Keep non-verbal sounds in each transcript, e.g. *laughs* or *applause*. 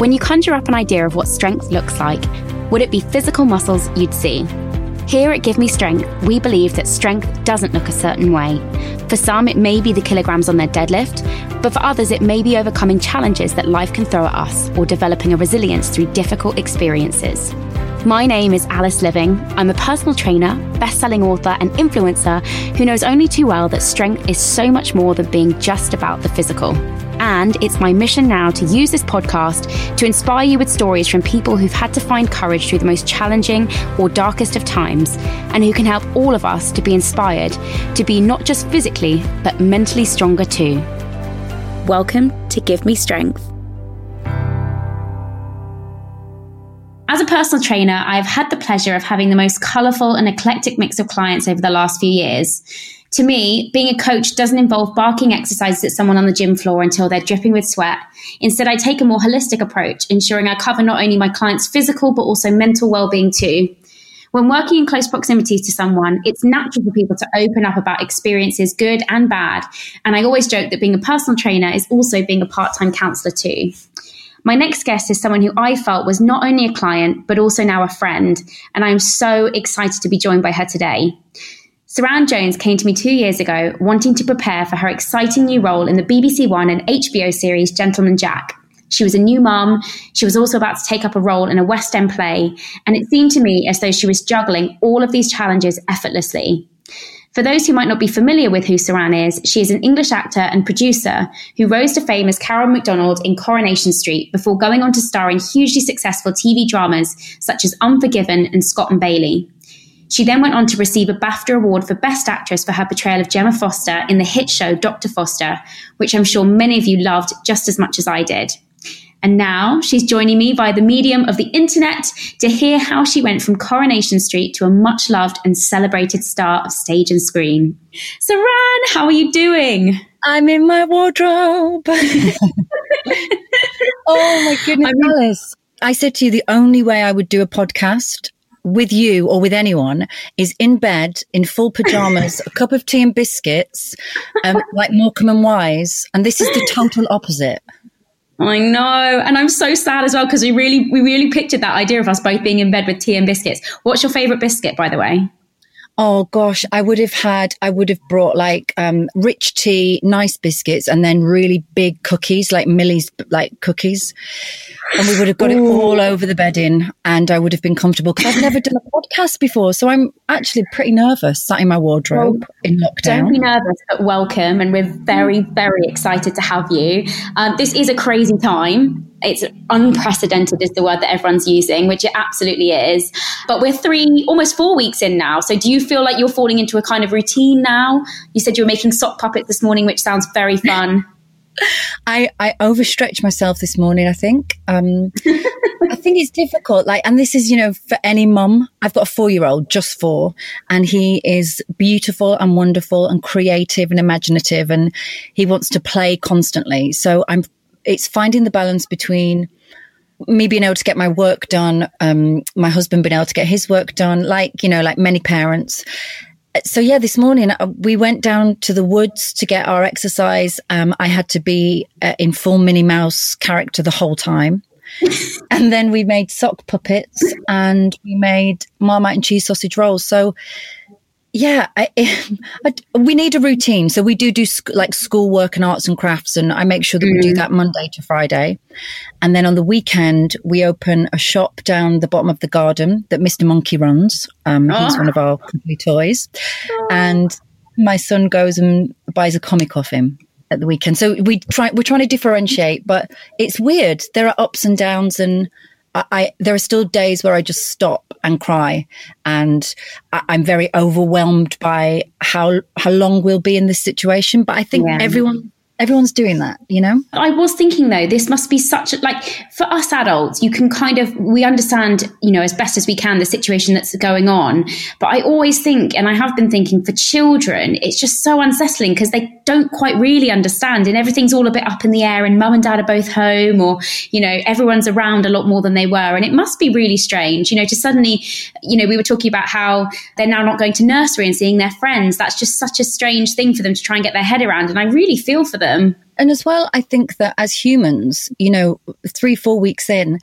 When you conjure up an idea of what strength looks like, would it be physical muscles you'd see? Here at Give Me Strength, we believe that strength doesn't look a certain way. For some, it may be the kilograms on their deadlift, but for others, it may be overcoming challenges that life can throw at us or developing a resilience through difficult experiences. My name is Alice Liveing. I'm a personal trainer, best selling author, and influencer who knows only too well that strength is so much more than being just about the physical. And it's my mission now to use this podcast to inspire you with stories from people who've had to find courage through the most challenging or darkest of times, and who can help all of us to be inspired to be not just physically, but mentally stronger too. Welcome to Give Me Strength. As a personal trainer, I've had the pleasure of having the most colourful and eclectic mix of clients over the last few years. To me, being a coach doesn't involve barking exercises at someone on the gym floor until they're dripping with sweat. Instead, I take a more holistic approach, ensuring I cover not only my client's physical but also mental well-being too. When working in close proximity to someone, it's natural for people to open up about experiences, good and bad. And I always joke that being a personal trainer is also being a part-time counselor too. My next guest is someone who I felt was not only a client, but also now a friend. And I'm so excited to be joined by her today. Suranne Jones came to me two years ago wanting to prepare for her exciting new role in the BBC One and HBO series Gentleman Jack. She was a new mum. She was also about to take up a role in a West End play. And it seemed to me as though she was juggling all of these challenges effortlessly. For those who might not be familiar with who Suranne is, she is an English actor and producer who rose to fame as Carol McDonald in Coronation Street before going on to star in hugely successful TV dramas such as Unforgiven and Scott and Bailey. She then went on to receive a BAFTA award for Best Actress for her portrayal of Gemma Foster in the hit show Dr. Foster, which I'm sure many of you loved just as much as I did. And now she's joining me via the medium of the internet to hear how she went from Coronation Street to a much loved and celebrated star of stage and screen. Suranne, how are you doing? I'm in my wardrobe. *laughs* *laughs* oh my goodness, Alice. I said to you the only way I would do a podcast with you or with anyone is in bed in full *laughs* pajamas, a cup of tea and biscuits, um, *laughs* like Morecambe and Wise. And this is the total opposite. I know, and I'm so sad as well because we really, we really pictured that idea of us both being in bed with tea and biscuits. What's your favorite biscuit, by the way? Oh gosh, I would have had, I would have brought like um, rich tea, nice biscuits, and then really big cookies, like Millie's like cookies. And we would have got Ooh. it all over the bedding, and I would have been comfortable because I've never done a podcast before. So I'm actually pretty nervous sat in my wardrobe well, in lockdown. Don't be nervous, but welcome. And we're very, very excited to have you. Um, this is a crazy time it's unprecedented is the word that everyone's using, which it absolutely is. But we're three, almost four weeks in now. So do you feel like you're falling into a kind of routine now? You said you were making sock puppets this morning, which sounds very fun. *laughs* I, I overstretched myself this morning, I think. Um, I think it's difficult. Like, and this is, you know, for any mum, I've got a four year old, just four, and he is beautiful and wonderful and creative and imaginative, and he wants to play constantly. So I'm it's finding the balance between me being able to get my work done, um, my husband being able to get his work done, like, you know, like many parents. So yeah, this morning uh, we went down to the woods to get our exercise. Um, I had to be uh, in full Minnie Mouse character the whole time. *laughs* and then we made sock puppets and we made marmite and cheese sausage rolls. So yeah, I, *laughs* I, we need a routine. So we do do sc- like schoolwork and arts and crafts, and I make sure that mm. we do mm. that Monday to Friday. And then on the weekend, we open a shop down the bottom of the garden that Mr. Monkey runs. Um, oh. He's one of our company toys. Oh. And my son goes and buys a comic off him at the weekend. So we try, we're trying to differentiate, but it's weird. There are ups and downs and I, I, there are still days where I just stop and cry, and I, am very overwhelmed by how how long we'll be in this situation. But I think yeah. everyone everyone's doing that, you know? I was thinking though, this must be such a, like, for us adults, you can kind of, we understand, you know, as best as we can the situation that's going on. But I always think, and I have been thinking for children, it's just so unsettling because they don't quite really understand and everything's all a bit up in the air and mum and dad are both home or, you know, everyone's around a lot more than they were. And it must be really strange, you know, to suddenly, you know, we were talking about how they're now not going to nursery and seeing their friends. That's just such a strange thing for them to try and get their head around. And I really feel for them them. And as well, I think that as humans, you know, three, four weeks in,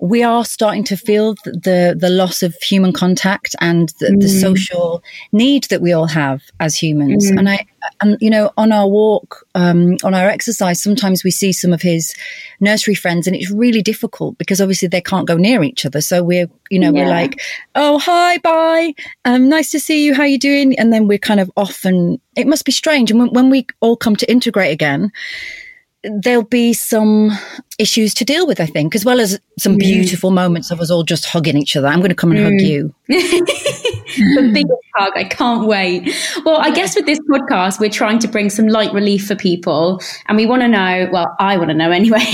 we are starting to feel the the loss of human contact and the, mm. the social need that we all have as humans. Mm. And I, and you know, on our walk, um, on our exercise, sometimes we see some of his nursery friends, and it's really difficult because obviously they can't go near each other. So we're, you know, yeah. we're like, "Oh, hi, bye, um, nice to see you. How you doing?" And then we're kind of off, and it must be strange. And when, when we all come to integrate again there'll be some issues to deal with, I think, as well as some mm. beautiful moments of us all just hugging each other. I'm going to come and mm. hug you. The biggest hug. I can't wait. Well, I guess with this podcast, we're trying to bring some light relief for people. And we want to know, well, I want to know anyway, *laughs*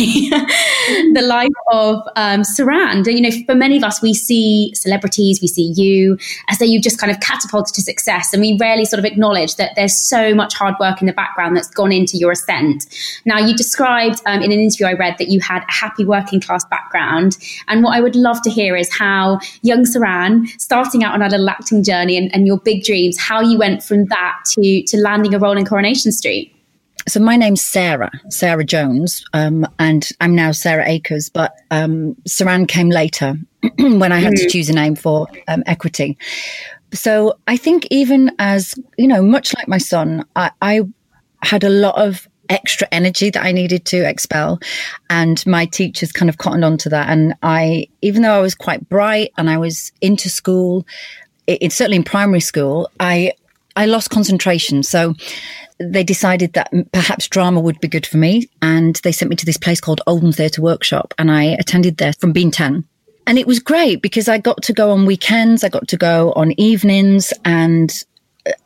the life of um, Suranne. You know, for many of us, we see celebrities, we see you as though you've just kind of catapulted to success. And we rarely sort of acknowledge that there's so much hard work in the background that's gone into your ascent. Now, you described um, in an interview I read that you had a happy working class background. And what I would love to hear is how young Suranne, starting out on a little acting journey and, and your big dreams, how you went from that to to landing a role in Coronation Street. So my name's Sarah, Sarah Jones, um, and I'm now Sarah Akers. But um, Suranne came later *clears throat* when I had mm. to choose a name for um, equity. So I think even as you know, much like my son, I, I had a lot of extra energy that I needed to expel. And my teachers kind of cottoned onto that. And I, even though I was quite bright and I was into school, it, certainly in primary school, I I lost concentration. So they decided that perhaps drama would be good for me, and they sent me to this place called Oldham Theatre Workshop, and I attended there from being ten. And it was great because I got to go on weekends, I got to go on evenings, and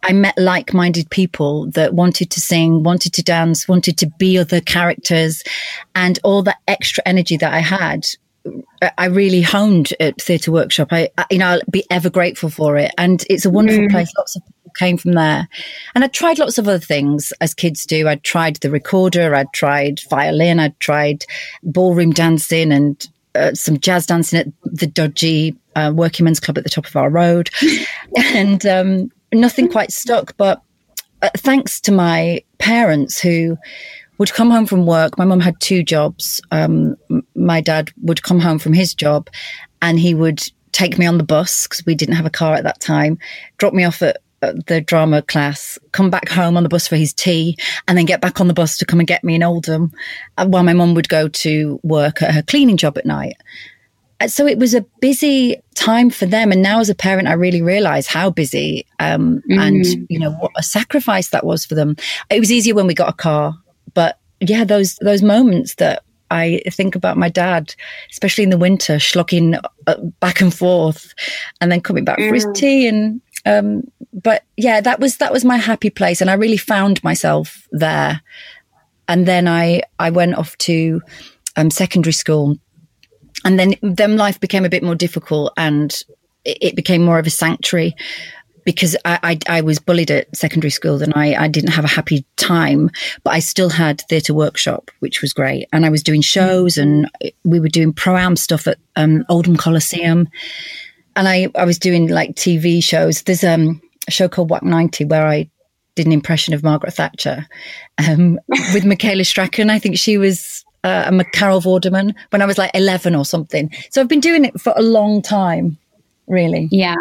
I met like minded people that wanted to sing, wanted to dance, wanted to be other characters, and all that extra energy that I had I really honed at Theatre Workshop. I, you know, I'll be ever grateful for it. And it's a wonderful mm. place. Lots of people came from there. And I tried lots of other things as kids do. I tried the recorder, I'd tried violin, I'd tried ballroom dancing and uh, some jazz dancing at the dodgy uh, working men's club at the top of our road. *laughs* *laughs* and um, nothing quite stuck. But uh, thanks to my parents who would come home from work. My mum had two jobs. Um, my dad would come home from his job and he would take me on the bus because we didn't have a car at that time, drop me off at the drama class, come back home on the bus for his tea, and then get back on the bus to come and get me in Oldham uh, while my mum would go to work at her cleaning job at night. Uh, so it was a busy time for them. And now as a parent, I really realize how busy um, mm. and, you know, what a sacrifice that was for them. It was easier when we got a car but yeah, those those moments that I think about my dad, especially in the winter, schlogging uh, back and forth, and then coming back mm. for his mm. tea. And um, but yeah, that was that was my happy place, and I really found myself there. And then I I went off to um, secondary school, and then then life became a bit more difficult, and it, became more of a sanctuary because I, I, I, was bullied at secondary school and I, I didn't have a happy time, but I still had theatre workshop, which was great. And I was doing shows and we were doing pro am stuff at um, Oldham Coliseum. And I, I was doing like TV shows. There's um, a show called Wac 90 where I did an impression of Margaret Thatcher um, with Michaela Strachan. I think she was uh, a Carol Vorderman when I was like 11 or something. So I've been doing it for a long time, really. Yeah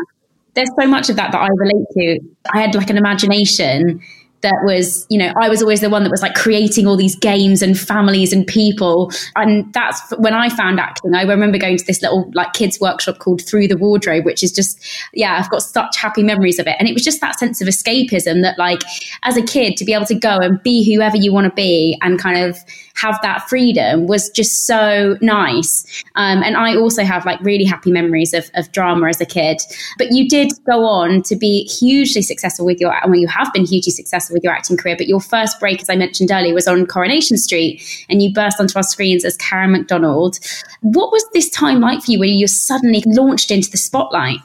there's so much of that that I relate to. I had like an imagination that was, you know, I was always the one that was like creating all these games and families and people. And that's when I found acting. I remember going to this little like kids workshop called Through the Wardrobe, which is just, yeah, I've got such happy memories of it. And it was just that sense of escapism that like as a kid to be able to go and be whoever you want to be and kind of have that freedom was just so nice. Um, and I also have like really happy memories of, of drama as a kid. But you did go on to be hugely successful with your, well, you have been hugely successful with your acting career. But your first break, as I mentioned earlier, was on Coronation Street, and you burst onto our screens as Karen McDonald. What was this time like for you, where you suddenly launched into the spotlight?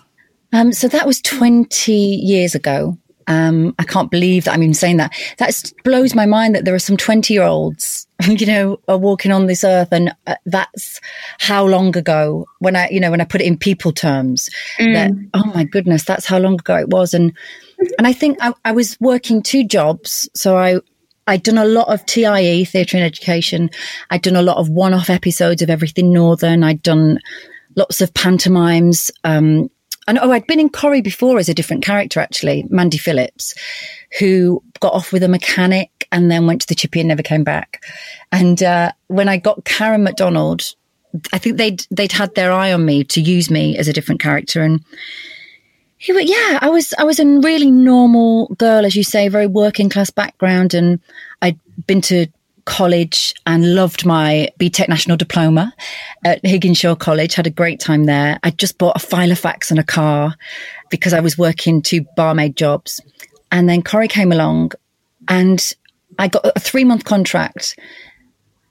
Um, so that was 20 years ago. Um, I can't believe that I'm even saying that. That blows my mind that there are some 20 year olds, *laughs* you know, are walking on this earth. And uh, that's how long ago when I, you know, when I put it in people terms mm. that, oh my goodness, that's how long ago it was. And, and I think I, I was working two jobs. So I, I'd done a lot of TIE, theatre and education. I'd done a lot of one off episodes of Everything Northern. I'd done lots of pantomimes. Um, and oh, I'd been in Corrie before as a different character, actually, Mandy Phillips, who got off with a mechanic and then went to the chippy and never came back. And uh, when I got Karen McDonald, I think they'd they'd had their eye on me to use me as a different character, and he yeah, I was I was a really normal girl, as you say, very working class background, and I'd been to college and loved my BTEC National Diploma at Higginshaw College. Had a great time there. I'd just bought a Filofax and a car because I was working two barmaid jobs. And then Corrie came along and I got a three month contract.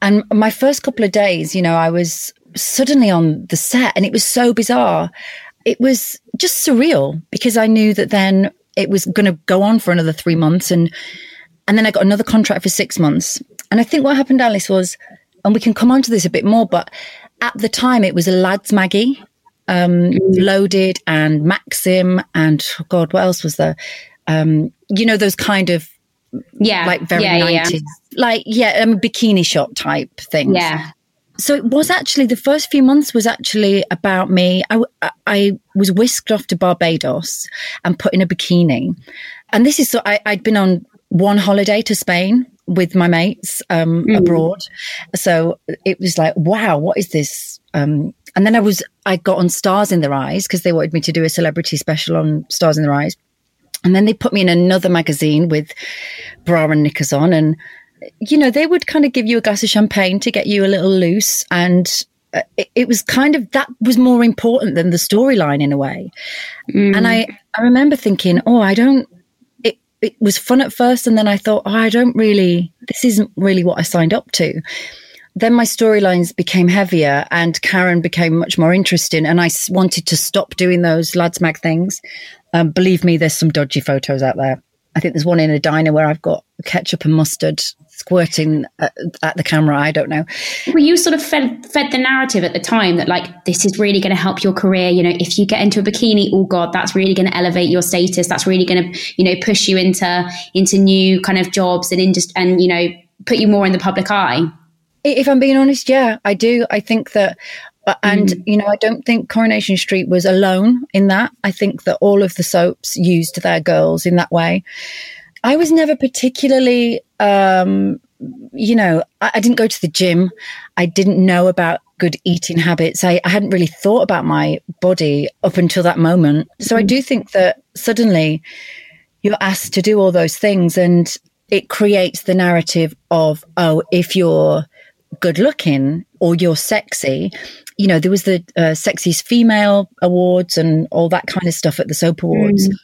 And my first couple of days, you know, I was suddenly on the set and it was so bizarre. It was just surreal because I knew that then it was going to go on for another three months and and then I got another contract for six months. And I think what happened, Alice, was, and we can come on to this a bit more, but at the time it was a lads Maggie, um, loaded and Maxim and oh God, what else was there? Um, you know, those kind of yeah, like very yeah, 90s, yeah. like yeah, um, bikini shop type things. Yeah. So it was actually the first few months was actually about me. I, I was whisked off to Barbados and put in a bikini, and this is so I, I'd been on one holiday to Spain with my mates um, mm. abroad. So it was like, wow, what is this? Um, and then I was, I got on Stars in Their Eyes because they wanted me to do a celebrity special on Stars in Their Eyes. And then they put me in another magazine with bra and knickers on. And, you know, they would kind of give you a glass of champagne to get you a little loose. And uh, it, it was kind of, that was more important than the storyline in a way. Mm. And I, I remember thinking, oh, I don't, it was fun at first, and then I thought, oh, I don't really, this isn't really what I signed up to. Then my storylines became heavier, and Karen became much more interesting, and I wanted to stop doing those lads mag things. Um, believe me, there's some dodgy photos out there. I think there's one in a diner where I've got ketchup and mustard squirting at, at, the camera. I don't know. Well, you sort of fed fed the narrative at the time that like this is really going to help your career. You know, if you get into a bikini, oh god, that's really going to elevate your status. That's really going to you know push you into into new kind of jobs and industry and you know put you more in the public eye. If I'm being honest, yeah, I do. I think that and, mm. you know, I don't think Coronation Street was alone in that. I think that all of the soaps used their girls in that way. I was never particularly, um, you know, I, I, didn't go to the gym. I didn't know about good eating habits. I, I hadn't really thought about my body up until that moment. So mm. I do think that suddenly you're asked to do all those things and it creates the narrative of, oh, if you're good looking or you're sexy, you know, there was the uh, sexiest female awards and all that kind of stuff at the soap awards. Mm.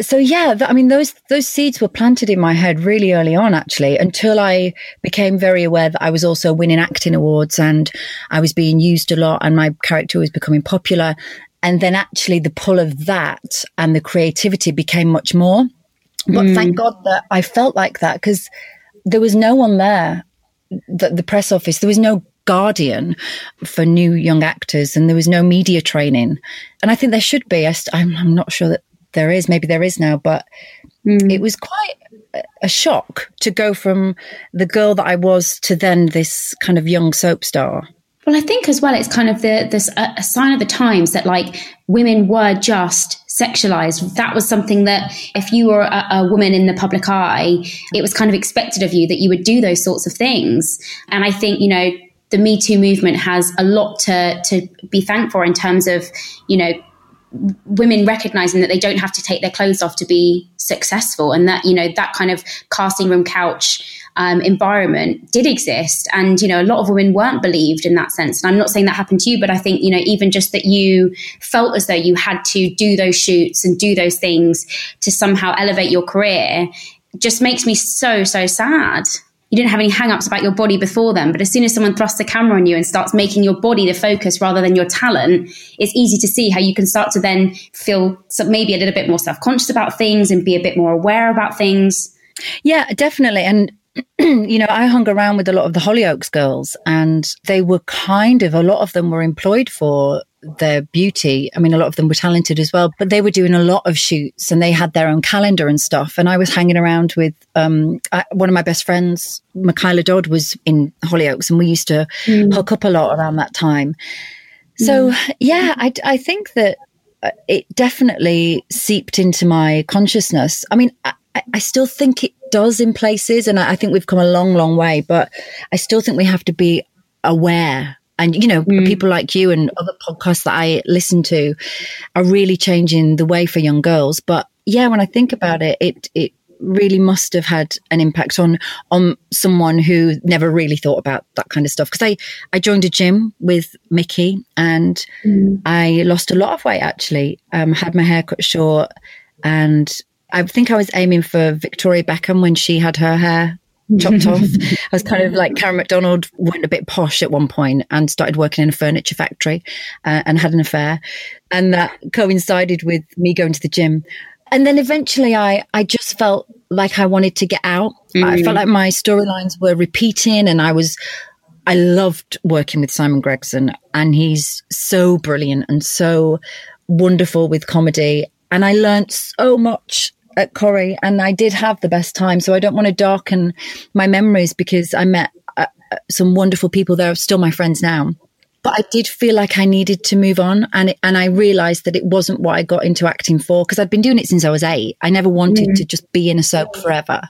So yeah, th- I mean, those those seeds were planted in my head really early on, actually, until I became very aware that I was also winning acting awards and I was being used a lot, and my character was becoming popular. And then actually, the pull of that and the creativity became much more. But mm. thank God that I felt like that because there was no one there. The, the press office, there was no guardian for new young actors, and there was no media training. And I think there should be. I am I'm not sure that there is. Maybe there is now, but mm. it was quite a shock to go from the girl that I was to then this kind of young soap star. Well, I think as well, it's kind of the this a sign of the times that like women were just sexualized. That was something that if you were a, a, woman in the public eye, it was kind of expected of you that you would do those sorts of things. And I think, you know, the Me Too movement has a lot to, to be thanked for in terms of, you know, women recognizing that they don't have to take their clothes off to be successful and that you know that kind of casting room couch um, environment did exist. And you know a lot of women weren't believed in that sense. And i'm not saying that happened to you but i think you know even just that you felt as though you had to do those shoots and do those things to somehow elevate your career just makes me so so sad. You didn't have any hang-ups about your body before then but as soon as someone thrusts a camera on you and starts making your body the focus rather than your talent it's easy to see how you can start to then feel maybe a little bit more self-conscious about things and be a bit more aware about things. Yeah definitely. And *clears throat* you know, I hung around with a lot of the Hollyoaks girls, and they were kind of, a lot of them were employed for their beauty. I mean, a lot of them were talented as well, but they were doing a lot of shoots and they had their own calendar and stuff. And I was hanging around with um, I, one of my best friends, Michaela Dodd, was in Hollyoaks, and we used to mm. hook up a lot around that time. So, mm. yeah, I, I think that uh, it definitely seeped into my consciousness. I mean, I, I still think it does in places, and I think we've come a long, long way, but I still think we have to be aware and you know mm. people like you and other podcasts that i listen to are really changing the way for young girls but yeah when i think about it it it really must have had an impact on on someone who never really thought about that kind of stuff because i i joined a gym with mickey and mm. i lost a lot of weight actually um had my hair cut short and I think I was aiming for Victoria Beckham when she had her hair chopped off. *laughs* I was kind of like Karen McDonald went a bit posh at one point and started working in a furniture factory uh, and had an affair. And that coincided with me going to the gym. And then eventually I, I just felt like I wanted to get out. Mm. I felt like my storylines were repeating and I was, I loved working with Simon Gregson and he's so brilliant and so wonderful with comedy. And I learned so much at Corrie and I did have the best time. So I don't want to darken my memories because I met uh, uh, some wonderful people there, still my friends now. But I did feel like I needed to move on. And, it, and I realized that it wasn't what I got into acting for because I'd been doing it since I was eight. I never wanted mm. to just be in a soap forever.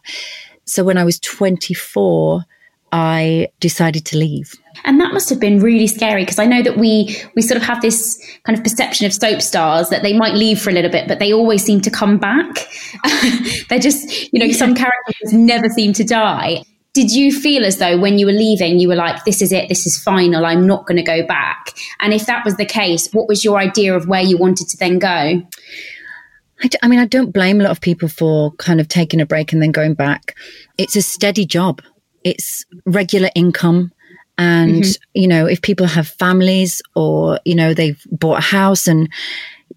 So when I was 24, I decided to leave. And that must have been really scary because I know that we we sort of have this kind of perception of soap stars that they might leave for a little bit, but they always seem to come back. *laughs* They're just, you know, some characters never seem to die. Did you feel as though when you were leaving, you were like, this is it, this is final, I'm not going to go back? And if that was the case, what was your idea of where you wanted to then go? I, d- I mean, I don't blame a lot of people for kind of taking a break and then going back. It's a steady job it's regular income. And, mm-hmm. you know, if people have families or, you know, they've bought a house and,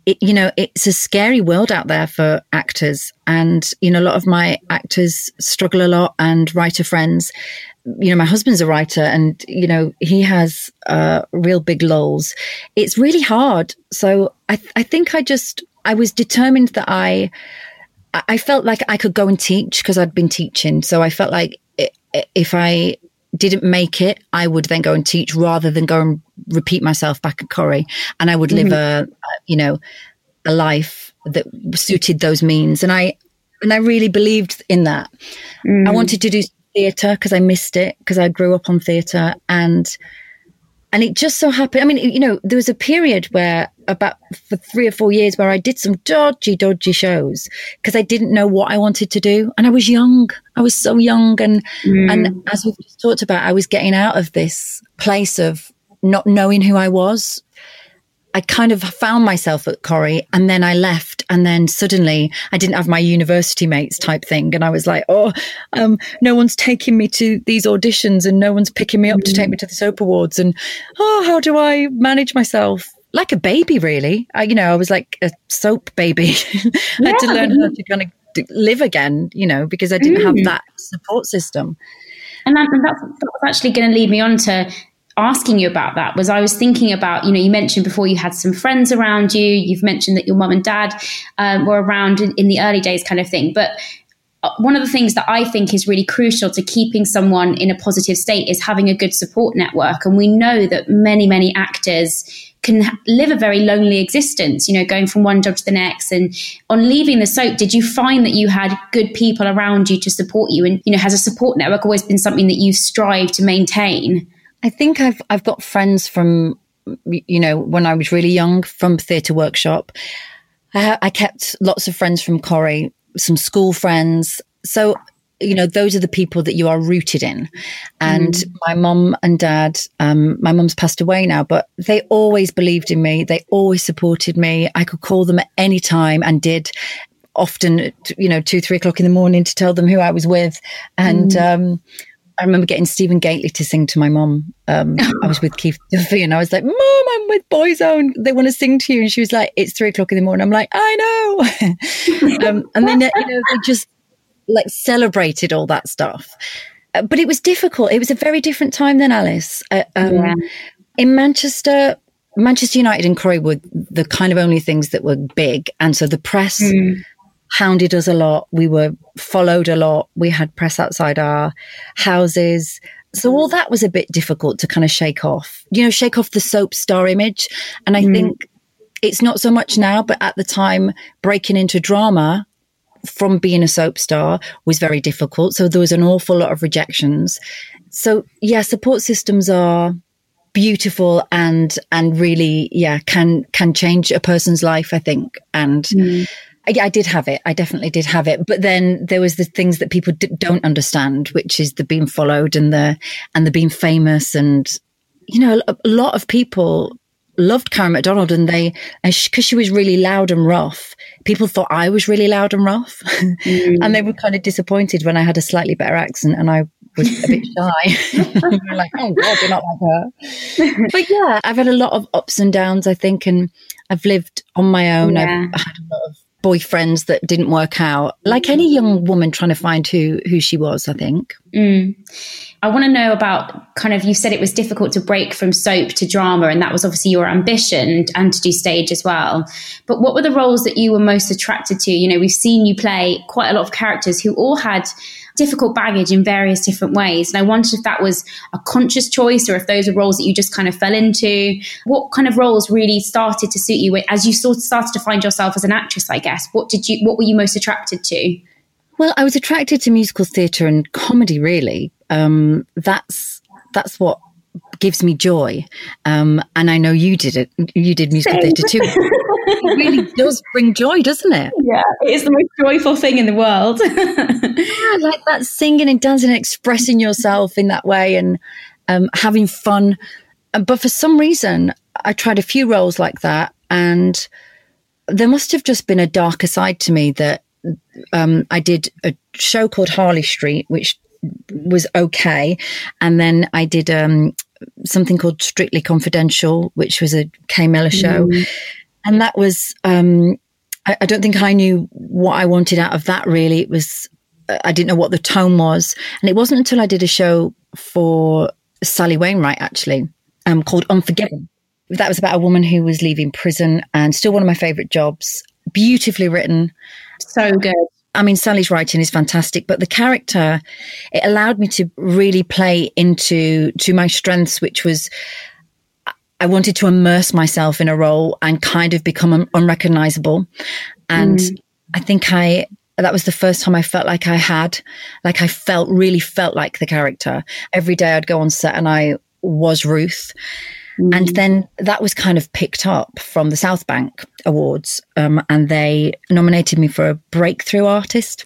it, you know, it's a scary world out there for actors. And, you know, a lot of my actors struggle a lot and writer friends. You know, my husband's a writer and, you know, he has uh, real big lulls. It's really hard. So I, I think I just, I was determined that I, I felt like I could go and teach because I'd been teaching. So I felt like if I didn't make it, I would then go and teach rather than go and repeat myself back at Corrie. And I would live mm-hmm. a, you know, a life that suited those means. And I, and I really believed in that. Mm. I wanted to do theatre because I missed it because I grew up on theatre and and it just so happened. I mean, you know, there was a period where about for three or four years where I did some dodgy, dodgy shows because I didn't know what I wanted to do, and I was young. I was so young, and mm. and as we've just talked about, I was getting out of this place of not knowing who I was I kind of found myself at Corrie and then I left and then suddenly I didn't have my university mates type thing. And I was like, oh, um, no one's taking me to these auditions and no one's picking me up mm. to take me to the soap awards. And oh, how do I manage myself? Like a baby, really. I, you know, I was like a soap baby. *laughs* I yeah. had to learn how to kind of live again, you know, because I didn't mm. have that support system. And that, that's, that was actually going to lead me on to asking you about that was I was thinking about, you know, you mentioned before you had some friends around you. You've mentioned that your mum and dad um, were around in, in, the early days, kind of thing. But uh, one of the things that I think is really crucial to keeping someone in a positive state is having a good support network. And we know that many, many actors can live a very lonely existence, you know, going from one job to the next. And on leaving the soap, did you find that you had good people around you to support you? And, you know, has a support network always been something that you've strived to maintain? I think I've I've got friends from you know when I was really young from theatre workshop. I, I kept lots of friends from Corrie, some school friends. So you know those are the people that you are rooted in and mm. my mum and dad um, my mum's passed away now but they always believed in me they always supported me i could call them at any time and did often you know two three o'clock in the morning to tell them who i was with and mm. um, I remember getting Stephen Gately to sing to my mom. Um, I was with Keith Duffy and I was like, Mom, I'm with Boyzone. They want to sing to you. And she was like, It's three o'clock in the morning. I'm like, I know. *laughs* um, and then, you know, they just like celebrated all that stuff. Uh, but it was difficult. It was a very different time than Alice. Uh, um, yeah. In Manchester, Manchester United and Corrie were the kind of only things that were big. And so the press. Mm hounded us a lot. We were followed a lot. We had press outside our houses. So all that was a bit difficult to kind of shake off, you know, shake off the soap star image. And I mm. think it's not so much now, but at the time, breaking into drama from being a soap star was very difficult. So there was an awful lot of rejections. So yeah, support systems are beautiful and and really yeah can can change a person's life i think and mm. I, I, did have it. I definitely did have it. But then there was the things that people d- don't understand, which is the being followed and the and the being famous. And you know, a, a lot of people loved Karen McDonald, and they because she was really loud and rough. People thought I was really loud and rough, mm. *laughs* and they were kind of disappointed when I had a slightly better accent and I was a bit *laughs* shy. *laughs* like, oh God, you're not like her. but yeah, I've had a lot of ups and downs, I think, and I've lived on my own. Yeah. I've had a lot of boyfriends that didn't work out like any young woman trying to find who who she was i think. Mm. i want to know about kind of you said it was difficult to break from soap to drama and that was obviously your ambition and to do stage as well. But what were the roles that you were most attracted to? You know we've seen you play quite a lot of characters who all had difficult baggage in various different ways. And I wondered if that was a conscious choice or if those are roles that you just kind of fell into. What kind of roles really started to suit you as you sort of started to find yourself as an actress, I guess? What did you what were you most attracted to? Well, I was attracted to musical theatre and comedy really. Um, that's that's what gives me joy. Um, and I know you did it. You did musical theatre too. *laughs* it really does bring joy, doesn't it? Yeah, it is the most joyful thing in the world. *laughs* yeah, like that singing and dancing and expressing yourself in that way and um, having fun. Uh, but for some reason, I tried a few roles like that, and there must have just been a darker side to me that um, I did a show called Harley Street, which was okay, and then I did um, something called Strictly Confidential, which was a Kay Mellor show. Mm and that was um, I, I, don't think I knew what I wanted out of that. Really, it was I didn't know what the tone was, and it wasn't until I did a show for Sally Wainwright actually um, called Unforgiven. That was about a woman who was leaving prison, and still one of my favorite jobs. Beautifully written, so good. I mean, Sally's writing is fantastic, but the character, it allowed me to really play into to my strengths, which was I wanted to immerse myself in a role and kind of become un- unrecognizable. And mm. I think I, that was the first time I felt like I had, like I felt, really felt like the character. Every day I'd go on set and I was Ruth. Mm. And then that was kind of picked up from the South Bank Awards. Um, and they nominated me for a breakthrough artist.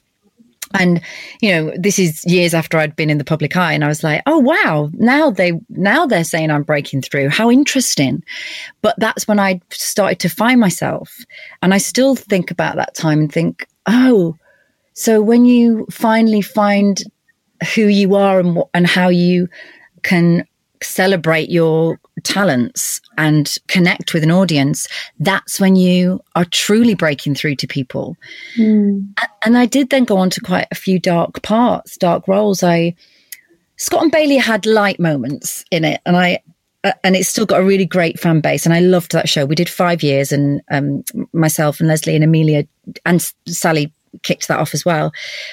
And, you know, this is years after I'd been in the public eye and I was like, oh wow, now they now they're saying I'm breaking through. How interesting. But that's when I started to find myself. And I still think about that time and think, oh, so when you finally find who you are and what, and how you can celebrate your talents and connect with an audience, that's when you are truly breaking through to people. Mm. And I did then go on to quite a few dark parts, dark roles. I Scott and Bailey had light moments in it, and I uh, and it's still got a really great fan base. And I loved that show. We did five years, and um, myself and Lesley and Amelia and Sally kicked that off as well.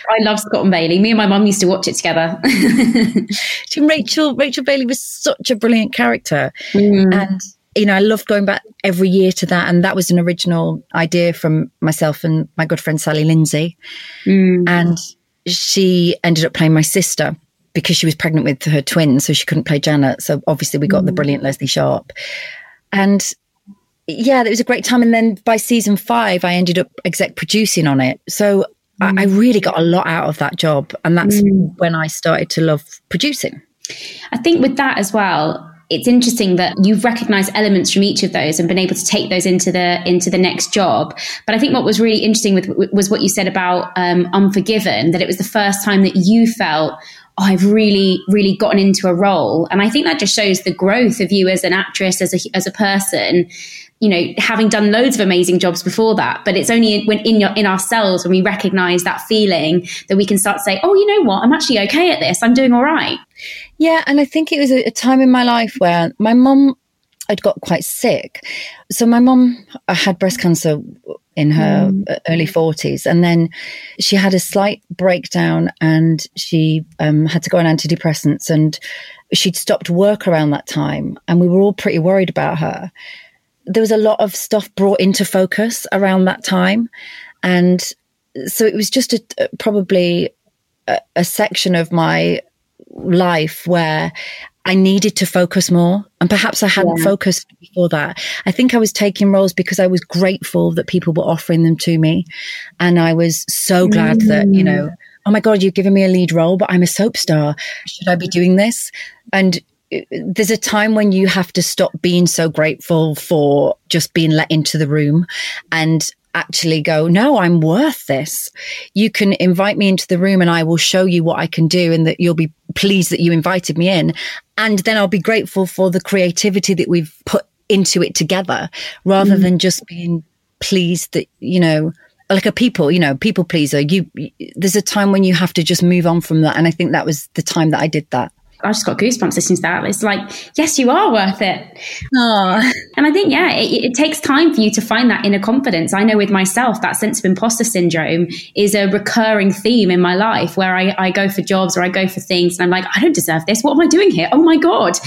I love Scott and Bailey. Me and my mum used to watch it together. *laughs* Rachel Rachel Bailey was such a brilliant character, mm. and you know I loved going back every year to that. And that was an original idea from myself and my good friend Sally Lindsay, mm. and she ended up playing my sister because she was pregnant with her twin, so she couldn't play Janet. So obviously we got mm. the brilliant Lesley Sharp, and yeah, it was a great time. And then by season five, I ended up exec producing on it. So mm. I, I, really got a lot out of that job. And that's mm. when I started to love producing. I think with that as well, it's interesting that you've recognized elements from each of those and been able to take those into the into the next job but i think what was really interesting with was what you said about um, unforgiven that it was the first time that you felt oh, I've really, really gotten into a role. And I think that just shows the growth of you as an actress, as a, as a person, you know, having done loads of amazing jobs before that, but it's only when in your, in ourselves when we recognize that feeling that we can start to say, oh, you know what, I'm actually okay at this. I'm doing all right. Yeah, and I think it was a, a time in my life where my mum had got quite sick. So my mum I had breast cancer in her mm. early 40s and then she had a slight breakdown and she um, had to go on antidepressants and she'd stopped work around that time and we were all pretty worried about her there was a lot of stuff brought into focus around that time. And so it was just a, probably a, a section of my life where I needed to focus more. And perhaps I hadn't yeah. focused before that. I think I was taking roles because I was grateful that people were offering them to me. And I was so glad mm. that, you mm. know, oh my God, you've given me a lead role, but I'm a soap star. Should I be doing this? And there's a time when you have to stop being so grateful for just being let into the room and actually go, no, I'm worth this. You can invite me into the room and I will show you what I can do and that you'll be pleased that you invited me in. And then I'll be grateful for the creativity that we've put into it together rather mm. than just being pleased that, you know, like a people, you know, people pleaser. You, there's a time when you have to just move on from that. And I think that was the time that I did that. I just got goosebumps listening to that. It's like, yes, you are worth it. And I think, yeah, it, it, takes time for you to find that inner confidence. I know with myself, that sense of imposter syndrome is a recurring theme in my life where I, I go for jobs or I go for things and I'm like, I don't deserve this. What am I doing here? Oh my God.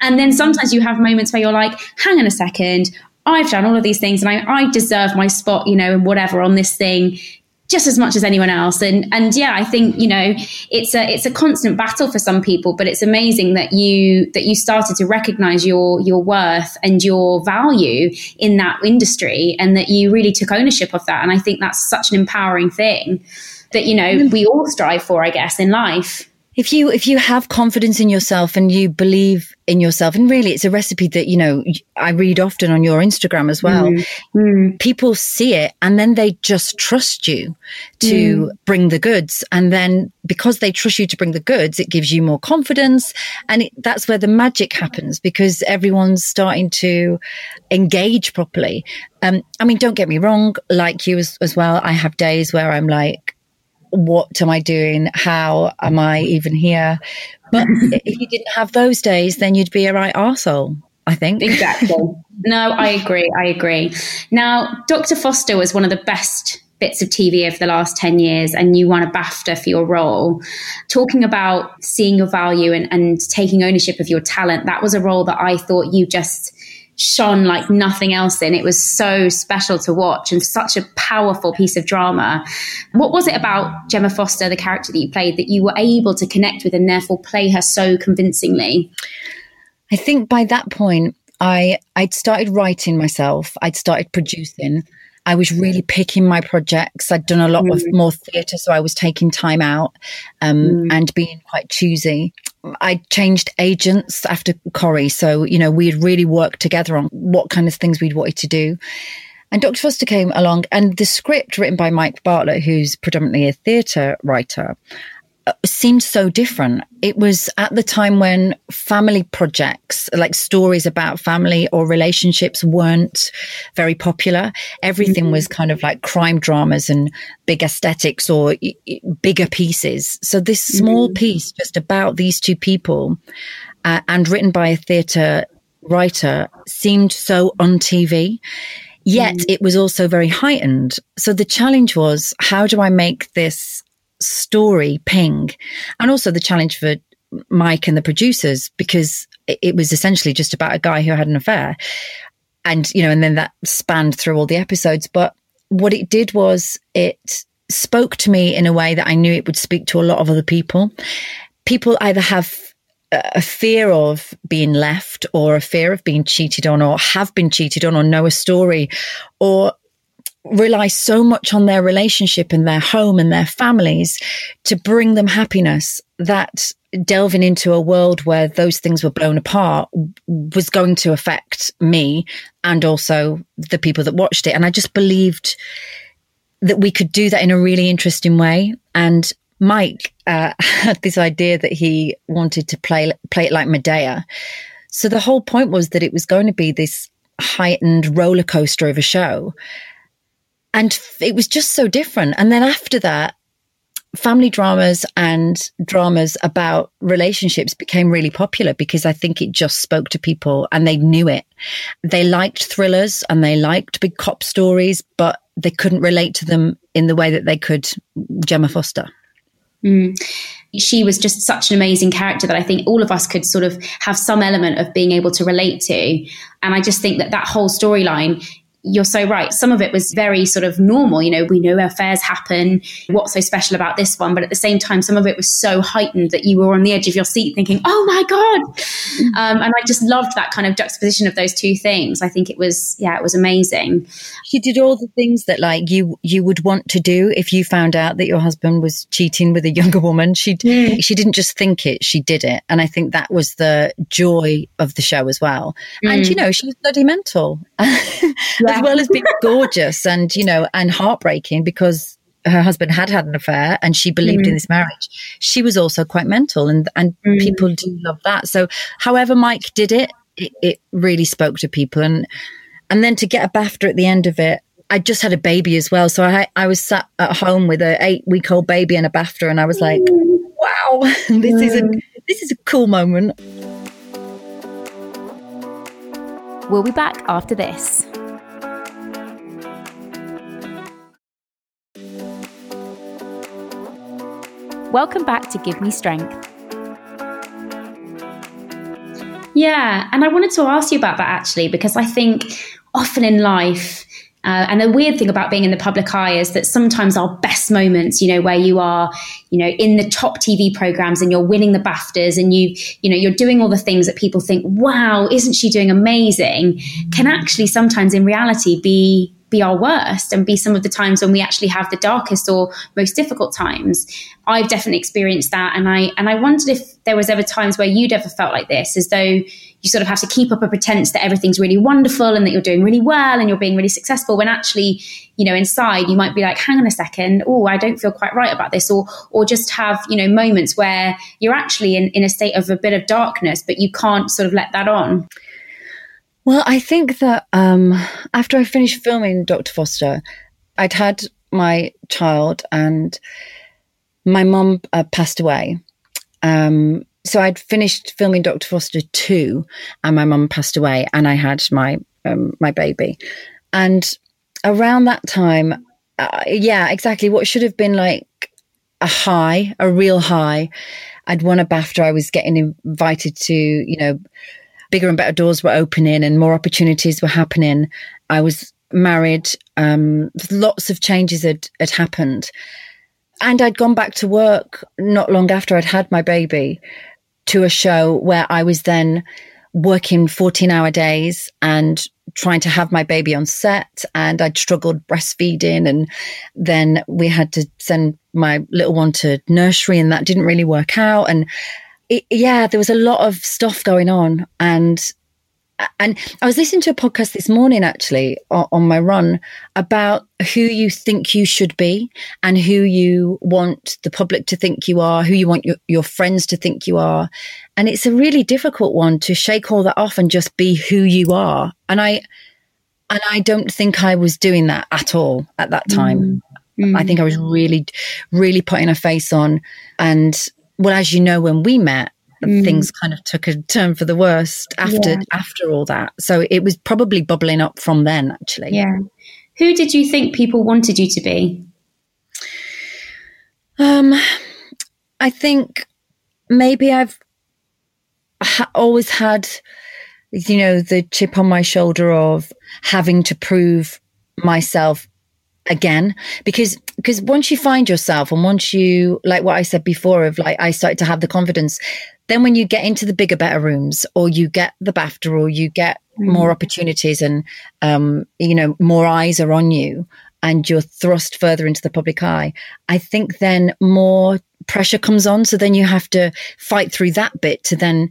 And then sometimes you have moments where you're like, hang on a second. I've done all of these things and I, I deserve my spot, you know, and whatever on this thing just as much as anyone else. And and yeah i think you know it's a it's a constant battle for some people but it's amazing that you that you started to recognize your your worth and your value in that industry and that you really took ownership of that. And i think that's such an empowering thing that you know mm. we all strive for i guess in life if you if you have confidence in yourself and you believe in yourself and really it's a recipe that you know i read often on your instagram as well mm. Mm. people see it and then they just trust you to mm. bring the goods and then because they trust you to bring the goods it gives you more confidence and it, that's where the magic happens because everyone's starting to engage properly um, i mean don't get me wrong like you as, as well i have days where i'm like what am I doing? How am I even here? But *laughs* if you didn't have those days, then you'd be a right arsehole. I think. Exactly. *laughs* no, I agree. I agree. Now, Dr. Foster was one of the best bits of TV over the last 10 years, and you won a BAFTA for your role. Talking about seeing your value and, and taking ownership of your talent, that was a role that I thought you just shone like nothing else in. It was so special to watch and such a powerful piece of drama. What was it about Gemma Foster, the character that you played, that you were able to connect with and therefore play her so convincingly? I think by that point, I I'd started writing myself. I'd started producing. I was really picking my projects. I'd done a lot mm. of more theatre, so I was taking time out um, mm. and being quite choosy. I changed agents after Corrie, so you know we had really worked together on what kind of things we'd wanted to do. And Dr. Foster came along, and the script written by Mike Bartlett, who's predominantly a theatre writer, seemed so different. It was at the time when family projects, like stories about family or relationships, weren't very popular. Everything mm-hmm. was kind of like crime dramas and big aesthetics or bigger pieces. So this small mm-hmm. piece just about these two people uh, and written by a theatre writer seemed so on TV Yet mm. it was also very heightened. So the challenge was, how do I make this story ping? And also the challenge for Mike and the producers, because it was essentially just about a guy who had an affair. And, you know, and then that spanned through all the episodes. But what it did was it spoke to me in a way that I knew it would speak to a lot of other people. People either have a fear of being left or a fear of being cheated on or have been cheated on or know a story or rely so much on their relationship and their home and their families to bring them happiness that delving into a world where those things were blown apart was going to affect me and also the people that watched it. And I just believed that we could do that in a really interesting way. And Mike uh, *laughs* had this idea that he wanted to play play it like Medea. So the whole point was that it was going to be this heightened roller coaster of a show. And it was just so different. And then after that, family dramas and dramas about relationships became really popular because I think it just spoke to people and they knew it. They liked thrillers and they liked big cop stories, but they couldn't relate to them in the way that they could Gemma Foster. Mm. She was just such an amazing character that I think all of us could sort of have some element of being able to relate to. And I just think that that whole storyline you're so right. Some of it was very sort of normal. You know, we know affairs happen. What's so special about this one? But at the same time, some of it was so heightened that you were on the edge of your seat thinking, oh my God. Um, and I just loved that kind of juxtaposition of those two things. I think it was, yeah, it was amazing. She did all the things that like you, you would want to do if you found out that your husband was cheating with a younger woman. She, mm. she didn't just think it, she did it. And I think that was the joy of the show as well. Mm. And, you know, she was bloody mental. *laughs* Yeah as well as being gorgeous and, you know, and heartbreaking because her husband had had an affair and she believed mm. in this marriage. She was also quite mental and, and mm. people do love that. So however Mike did it, it, it really spoke to people. And, and then to get a BAFTA at the end of it, I just had a baby as well. So I, I was sat at home with an eight week old baby and a BAFTA and I was like, wow, *laughs* this is a, mm. this is a cool moment. We'll be back after this. Welcome back to Give Me Strength. Yeah, and I wanted to ask you about that actually, because I think often in life, uh, and the weird thing about being in the public eye is that sometimes our best moments, you know, where you are, you know, in the top TV programs and you're winning the BAFTAs and you, you know, you're doing all the things that people think, wow, isn't she doing amazing? Can actually sometimes in reality be be our worst and be some of the times when we actually have the darkest or most difficult times. I've definitely experienced that and I and I wondered if there was ever times where you'd ever felt like this as though you sort of have to keep up a pretense that everything's really wonderful and that you're doing really well and you're being really successful when actually, you know, inside you might be like, hang on a second, oh, I don't feel quite right about this or or just have, you know, moments where you're actually in, in a state of a bit of darkness, but you can't sort of let that on. Well, I think that um, after I finished filming Dr. Foster, I'd had my child and my mum uh, passed away. Um, so I'd finished filming Dr. Foster 2 and my mum passed away and I had my um, my baby. And around that time, uh, yeah, exactly what should have been like a high, a real high. I'd won a BAFTA. I was getting invited to, you know, bigger and better doors were opening and more opportunities were happening. I was married. Um, lots of changes had, had happened. And I'd gone back to work not long after I'd had my baby to a show where I was then working 14 hour days and trying to have my baby on set and I'd struggled breastfeeding and then we had to send my little one to nursery and that didn't really work out and it, yeah, there was a lot of stuff going on, and and I was listening to a podcast this morning actually on, on, my run about who you think you should be and who you want the public to think you are, who you want your, your friends to think you are. And it's a really difficult one to shake all that off and just be who you are. And I, and I don't think I was doing that at all at that time. Mm. I think I was really, really putting a face on and well, as you know, when we met, mm. things kind of took a turn for the worst after yeah. after all that. So it was probably bubbling up from then, actually. Yeah. Who did you think people wanted you to be? Um, I think maybe I've ha- always had, you know, the chip on my shoulder of having to prove myself again because because once you find yourself and once you like what I said before of like I started to have the confidence then when you get into the bigger better rooms or you get the BAFTA or you get mm. more opportunities and um you know more eyes are on you and you're thrust further into the public eye I think then more pressure comes on so then you have to fight through that bit to then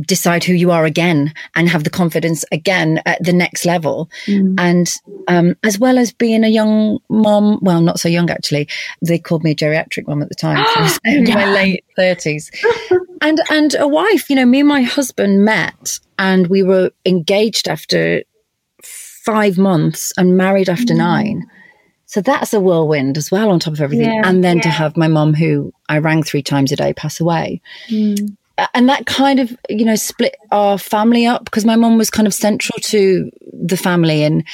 decide who you are again and have the confidence again at the next level. Mm. And um, as well as being a young mom, well, not so young actually. They called me a geriatric mom at the time, *gasps* so in yeah. my late thirties, *laughs* and and a wife. You know, me and my husband met, and we were engaged after five months and married after mm. nine. So that's a whirlwind as well on top of everything. Yeah, and then yeah. to have my mom, who I rang three times a day, pass away. Mm and that kind of you know split our family up because my mom was kind of central to the family and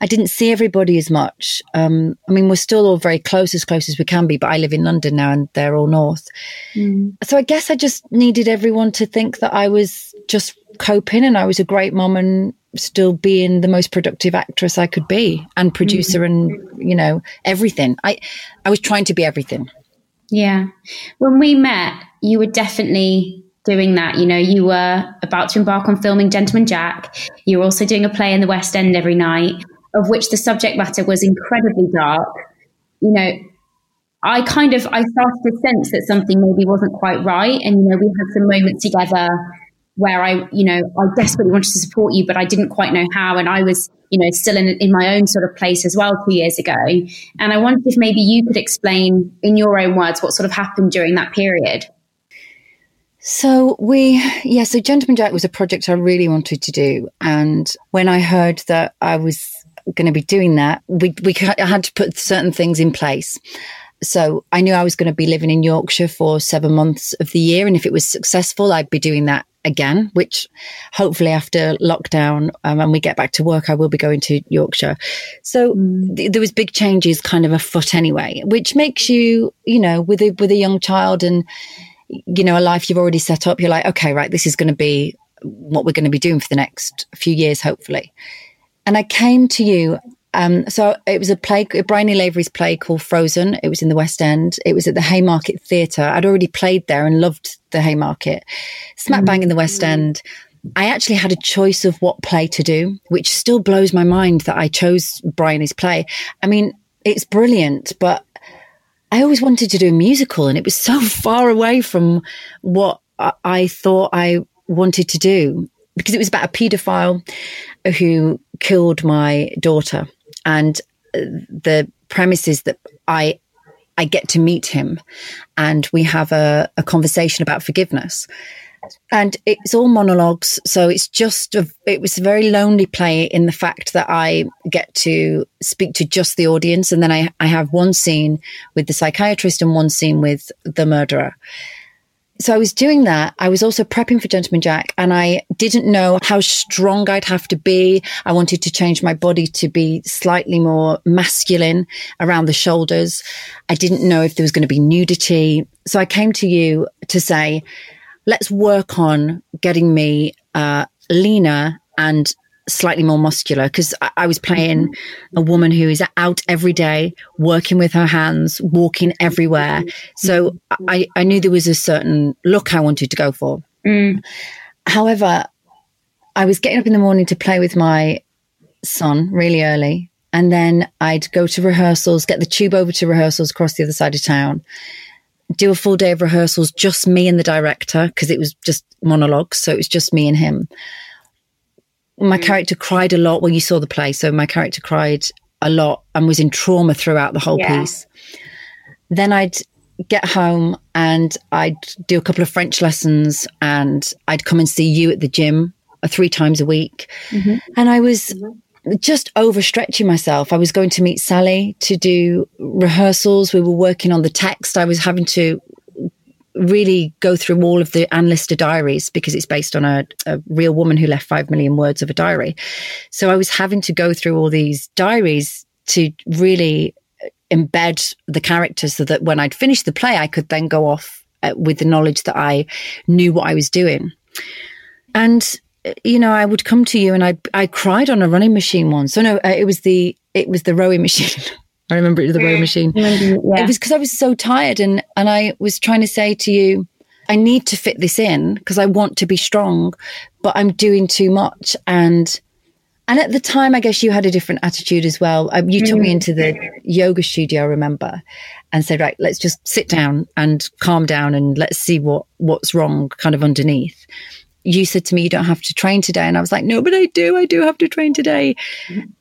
i didn't see everybody as much. Um, i mean we're still all very close as close as we can be but i live in london now and they're all north. Mm. so i guess i just needed everyone to think that i was just coping and i was a great mom and still being the most productive actress i could be and producer mm. and you know everything. I i was trying to be everything. Yeah. When we met you were definitely doing that. You know, you were about to embark on filming Gentleman Jack. You were also doing a play in the West End every night, of which the subject matter was incredibly dark. You know, I kind of I started to sense that something maybe wasn't quite right, and you know, we had some moments together where I, you know, I desperately wanted to support you, but I didn't quite know how, and I was, you know, still in in my own sort of place as well two years ago. And I wondered if maybe you could explain in your own words what sort of happened during that period. So we, yeah, so Gentleman Jack was a project I really wanted to do. And when I heard that I was going to be doing that, we, we I had to put certain things in place. So I knew I was going to be living in Yorkshire for seven months of the year. And if it was successful, I'd be doing that again, which hopefully after lockdown um, and we get back to work, I will be going to Yorkshire. So mm. th- there was big changes kind of afoot anyway, which makes you, you know, with a, with a young child and, you know, a life you've already set up, you're like, okay, right, this is going to be what we're going to be doing for the next few years, hopefully. And I came to you. Um, so it was a play, Bryony Lavery's play called Frozen. It was in the West End. It was at the Haymarket Theatre. I'd already played there and loved the Haymarket. Smack bang in the West mm. End. I actually had a choice of what play to do, which still blows my mind that I chose Bryony's play. I mean, it's brilliant, but I always wanted to do a musical and it was so *laughs* far away from what I thought I wanted to do because it was about a paedophile who killed my daughter. And uh, the premise is that I I get to meet him and we have a, a conversation about forgiveness and it's all monologues so it's just a, it was a very lonely play in the fact that i get to speak to just the audience and then I, I have one scene with the psychiatrist and one scene with the murderer. So i was doing that. I was also prepping for gentleman jack and i didn't know how strong i'd have to be. I wanted to change my body to be slightly more masculine around the shoulders. I didn't know if there was going to be nudity. So i came to you to say let's work on getting me uh, leaner and slightly more muscular because I, I, was playing a woman who is out every day, working with her hands, walking everywhere. So I, I knew there was a certain look I wanted to go for. Mm. However, I was getting up in the morning to play with my son really early. And then I'd go to rehearsals, get the tube over to rehearsals across the other side of town do a full day of rehearsals, just me and the director, because it was just monologues. So it was just me and him. My mm. character cried a lot when you saw the play. So my character cried a lot and was in trauma throughout the whole yeah. piece. Then I'd get home and I'd do a couple of French lessons and I'd come and see you at the gym uh, three times a week. Mm-hmm. And I was mm-hmm just overstretching myself. I was going to meet Sally to do rehearsals. We were working on the text. I was having to really go through all of the Anne Lister diaries because it's based on a, a, real woman who left five million words of a diary. So I was having to go through all these diaries to really embed the characters so that when I'd finished the play, I could then go off uh, with the knowledge that I knew what I was doing. And you know, I would come to you and I I cried on a running machine once. So no, uh, it was the it was the rowing *laughs* machine. I remember it was the rowing machine. Yeah. It was because I was so tired and and I was trying to say to you, I need to fit this in because I want to be strong, but I'm doing too much and and at the time, I guess you had a different attitude as well. Um, you took me mm. into the yoga studio, I remember, and said, "Right, let's just sit down and calm down, and let's see what what's wrong, kind of underneath." You said to me, "You don't have to train today," and I was like, "No, but I do. I do have to train today."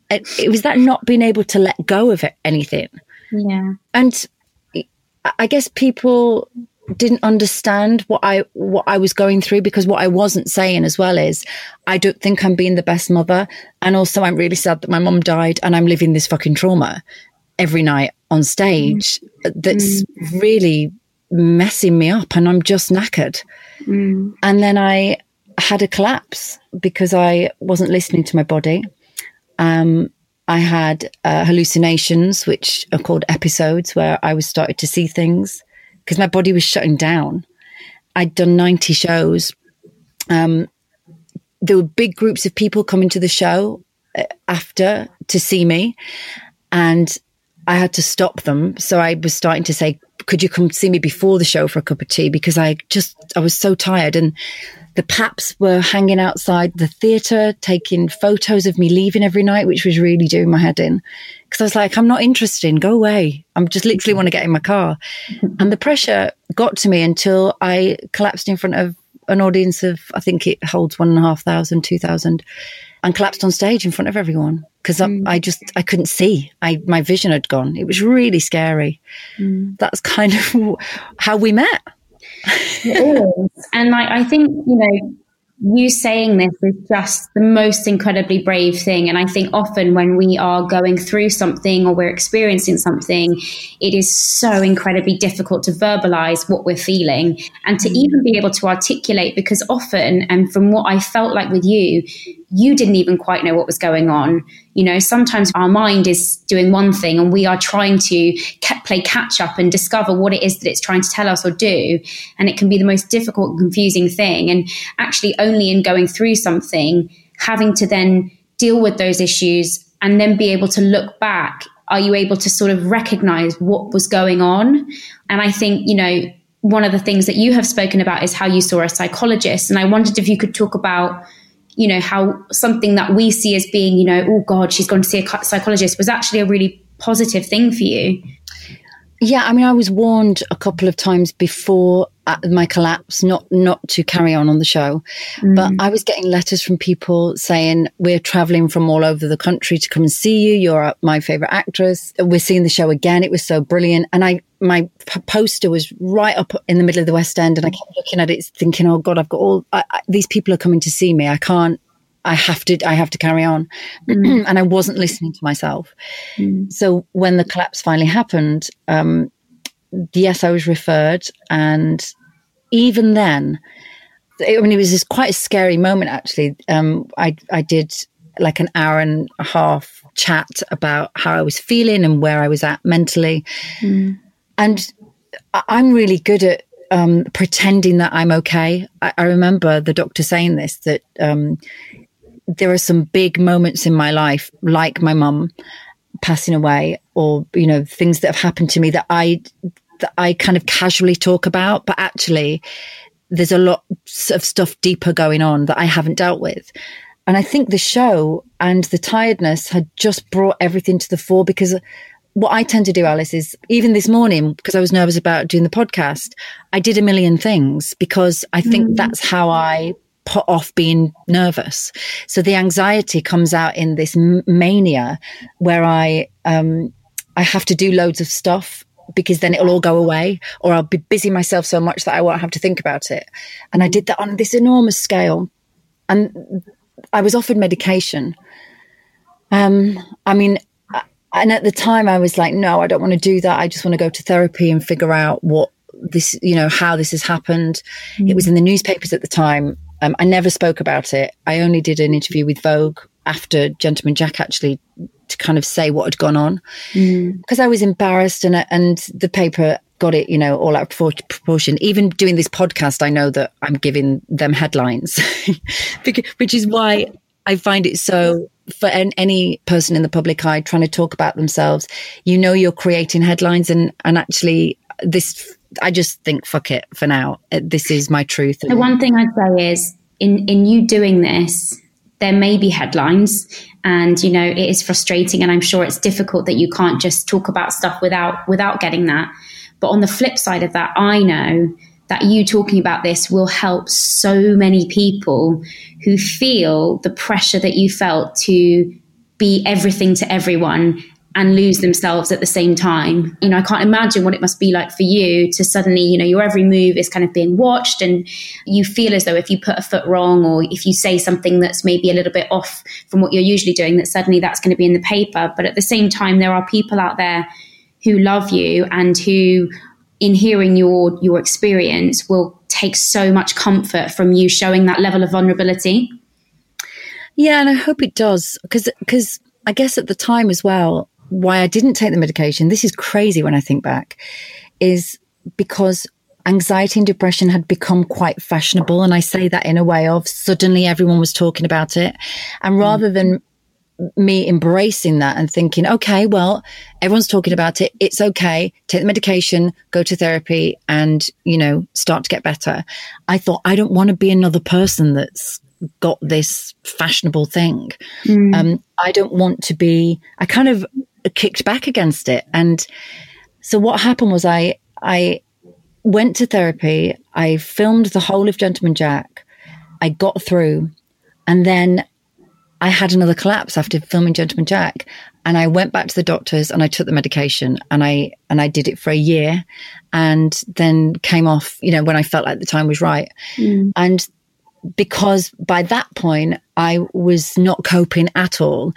It, it was that not being able to let go of it, anything. Yeah, and I guess people didn't understand what I what I was going through because what I wasn't saying as well is I don't think I'm being the best mother and also I'm really sad that my mum died and I'm living this fucking trauma every night on stage mm. that's mm. really messing me up and I'm just knackered. Mm. And then I had a collapse because I wasn't listening to my body. Um, I had uh, hallucinations, which are called episodes, where I was started to see things because my body was shutting down. I'd done 90 shows. Um, there were big groups of people coming to the show uh, after to see me. And I had to stop them. So I was starting to say, could you come see me before the show for a cup of tea? Because I just, I was so tired. And the paps were hanging outside the theatre, taking photos of me leaving every night, which was really doing my head in. Because I was like, I'm not interested. Go away. I'm just literally want to get in my car. *laughs* and the pressure got to me until I collapsed in front of an audience of, I think it holds one and a half thousand, two thousand, and collapsed on stage in front of everyone because mm. I, I, just I couldn't see. I my vision had gone. It was really scary. Mm. That's kind of *laughs* how we met and like, I think, you know, you saying this is just the most incredibly brave thing. And I think often when we are going through something or we're experiencing something, it is so incredibly difficult to verbalize what we're feeling and to mm. even be able to articulate because often, and from what I felt like with you, you didn't even quite know what was going on. You know, sometimes our mind is doing one thing and we are trying to play catch up and discover what it is that it's trying to tell us or do. And it can be the most difficult and confusing thing. And actually, only in going through something, having to then deal with those issues and then be able to look back, are you able to sort of recognize what was going on? And I think, you know, one of the things that you have spoken about is how you saw a psychologist. And I wondered if you could talk about you know, how something that we see as being, you know, oh God, she's gone to see a psychologist was actually a really positive thing for you. Yeah, I mean, I was warned a couple of times before my collapse not not to carry on on the show, mm. but I was getting letters from people saying we're traveling from all over the country to come and see you. You're my favorite actress. We're seeing the show again. It was so brilliant, and I my p- poster was right up in the middle of the West End, and I kept looking at it, thinking, "Oh God, I've got all I, I, these people are coming to see me. I can't I have to, I have to carry on. Mm. *clears throat* and I wasn't listening to myself. Mm. So when the collapse finally happened, um, yes, I was referred. And even then, I mean, it was just quite a scary moment, actually. Um, I, I did like an hour and a half chat about how I was feeling and where I was at mentally. Mm. And I'm really good at um, pretending that I'm okay. I, I, remember the doctor saying this that um, there are some big moments in my life, like my mum passing away, or you know things that have happened to me that I that I kind of casually talk about, but actually there's a lot of stuff deeper going on that I haven't dealt with. And I think the show and the tiredness had just brought everything to the fore because what I tend to do, Alice, is even this morning, because I was nervous about doing the podcast, I did a million things because I think mm. that's how I put off being nervous. So the anxiety comes out in this mania where I, um, I have to do loads of stuff because then it'll all go away or I'll be busy myself so much that I won't have to think about it. And I did that on this enormous scale. And I was offered medication. Um, I mean, and at the time I was like, no, I don't want to do that. I just want to go to therapy and figure out what this, you know, how this has happened. Mm. It was in the newspapers at the time. Um, I never spoke about it. I only did an interview with Vogue after Gentleman Jack actually to kind of say what had gone on because mm. I was embarrassed and and the paper got it, you know, all out of proportion. Even doing this podcast, I know that I'm giving them headlines, *laughs* which is why I find it so for any person in the public eye trying to talk about themselves, you know, you're creating headlines and, and actually this, I just think, fuck it for now. Uh, this is my truth. The one thing I'd say is in, in you doing this, there may be headlines and you know it is frustrating and i'm sure it's difficult that you can't just talk about stuff without without getting that but on the flip side of that i know that you talking about this will help so many people who feel the pressure that you felt to be everything to everyone and lose themselves at the same time. You know, I can't imagine what it must be like for you to suddenly, you know, your every move is kind of being watched and you feel as though if you put a foot wrong or if you say something that's maybe a little bit off from what you're usually doing, that suddenly that's going to be in the paper. But at the same time, there are people out there who love you and who in hearing your your experience will take so much comfort from you showing that level of vulnerability. Yeah, and I hope it does because because I guess at the time as well, why I didn't take the medication. This is crazy when I think back, is because anxiety and depression had become quite fashionable, and I say that in a way of suddenly everyone was talking about it, and rather than me embracing that and thinking, okay, well, everyone's talking about it. It's okay. Take the medication, go to therapy and, you know, start to get better. I thought, I don't want to be another person that's got this fashionable thing. Mm. Um, I don't want to be, I kind of kicked back against it. And so what happened was I, I went to therapy. I filmed the whole of Gentleman Jack. I got through and then I had another collapse after filming Gentleman Jack, and I went back to the doctors and I took the medication and I and I did it for a year, and then came off. You know when I felt like the time was right, mm. and because by that point I was not coping at all.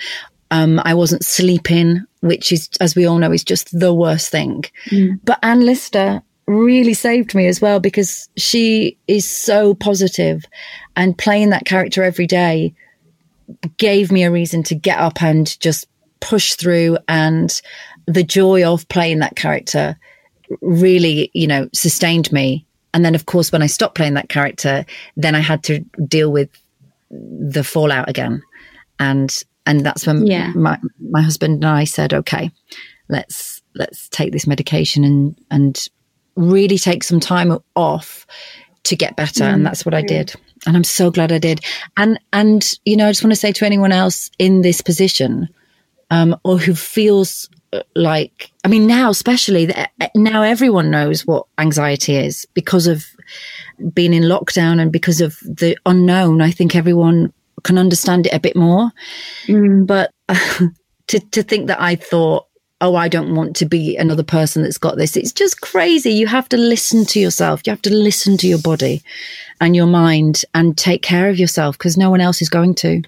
Um, I wasn't sleeping, which is, as we all know, is just the worst thing. Mm. But Anne Lister really saved me as well because she is so positive and playing that character every day gave me a reason to get up and just push through. And the joy of playing that character really, you know, sustained me. And then, of course, when I stopped playing that character, then I had to deal with the fallout again. And and that's when yeah. my my husband and I said, okay, let's let's take this medication and and really take some time off to get better. Mm. And that's what I did and I'm so glad I did. And and you know, I just want to say to anyone else in this position, um, or who feels uh, like, I mean, now especially uh, now everyone knows what anxiety is because of being in lockdown and because of the unknown. I think everyone can understand it a bit more. Mm. But *laughs* to to think that I thought oh, I don't want to be another person that's got this. It's just crazy. You have to listen to yourself. You have to listen to your body and your mind and take care of yourself because no one else is going to.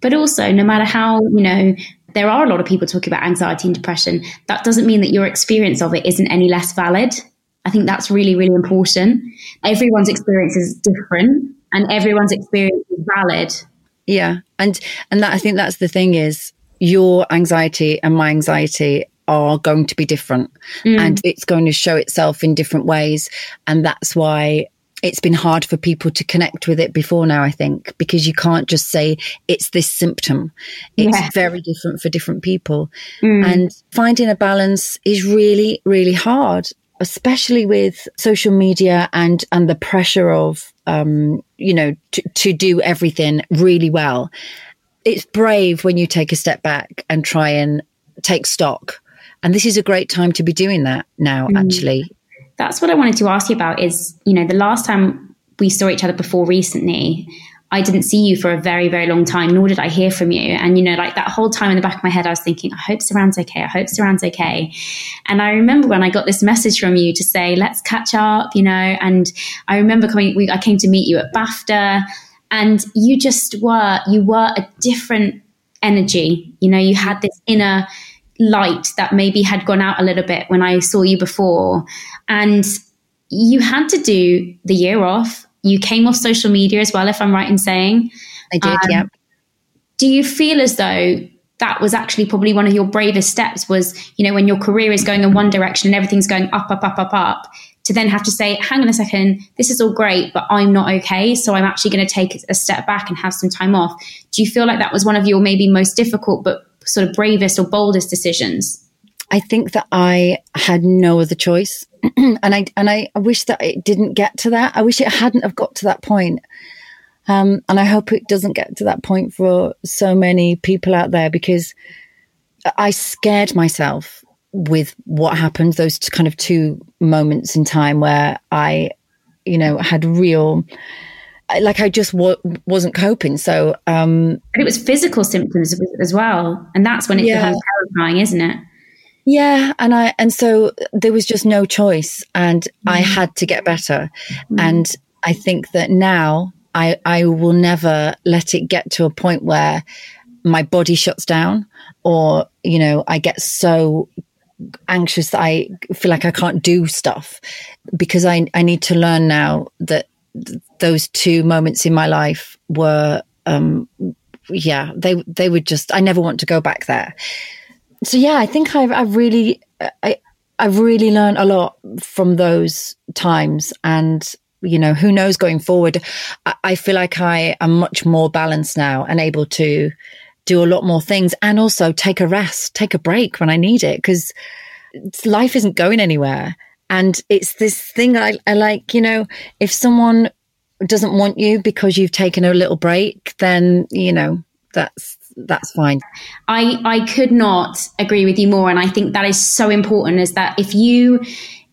But also, no matter how, you know, there are a lot of people talking about anxiety and depression, that doesn't mean that your experience of it isn't any less valid. I think that's really, really important. Everyone's experience is different and everyone's experience is valid. Yeah. And and that I think that's the thing is your anxiety and my anxiety are going to be different mm. and it's going to show itself in different ways. And that's why it's been hard for people to connect with it before now, I think, because you can't just say it's this symptom. It's yeah. very different for different people. Mm. And finding a balance is really, really hard, especially with social media and, and the pressure of, um, you know, to, to do everything really well it's brave when you take a step back and try and take stock. And this is a great time to be doing that now, mm. actually. That's what I wanted to ask you about is, you know, the last time we saw each other before recently, I didn't see you for a very, very long time, nor did I hear from you. And, you know, like that whole time in the back of my head, I was thinking, I hope Suranne's okay. I hope Suranne's okay. And I remember when I got this message from you to say, let's catch up, you know, and I remember coming, we, I came to meet you at BAFTA and you just were you were a different energy you know you had this inner light that maybe had gone out a little bit when i saw you before and you had to do the year off. You came off social media as well, if I'm right in saying. I did, um, yeah. Do you feel as though that was actually probably one of your bravest steps was, you know, when your career is going in one direction and everything's going up, up, up, up, up, to then have to say, hang on a second, this is all great, but I'm not okay. So I'm actually going to take a step back and have some time off. Do you feel like that was one of your maybe most difficult, but sort of bravest or boldest decisions? I think that I had no other choice. *clears throat* and I and I, wish that it didn't get to that. I wish it hadn't have got to that point. Um, and I hope it doesn't get to that point for so many people out there because I scared myself with what happened, those kind of two moments in time where I, you know, had real, like I just w- wasn't coping. So, um, but it was physical symptoms as well. And that's when it yeah. becomes terrifying, isn't it? Yeah, and I and so there was just no choice, and mm. I had to get better. Mm. And I think that now I I will never let it get to a point where my body shuts down, or you know I get so anxious that I feel like I can't do stuff because I I need to learn now that th- those two moments in my life were um yeah they they were just I never want to go back there. So yeah, I think I've I've really I I've really learned a lot from those times and you know who knows going forward I, I feel like I am much more balanced now and able to do a lot more things and also take a rest, take a break when I need it because life isn't going anywhere. And it's this thing I, I like, you know, if someone doesn't want you because you've taken a little break, then, you know, that's that's fine. I I could not agree with you more and I think that is so important is that if you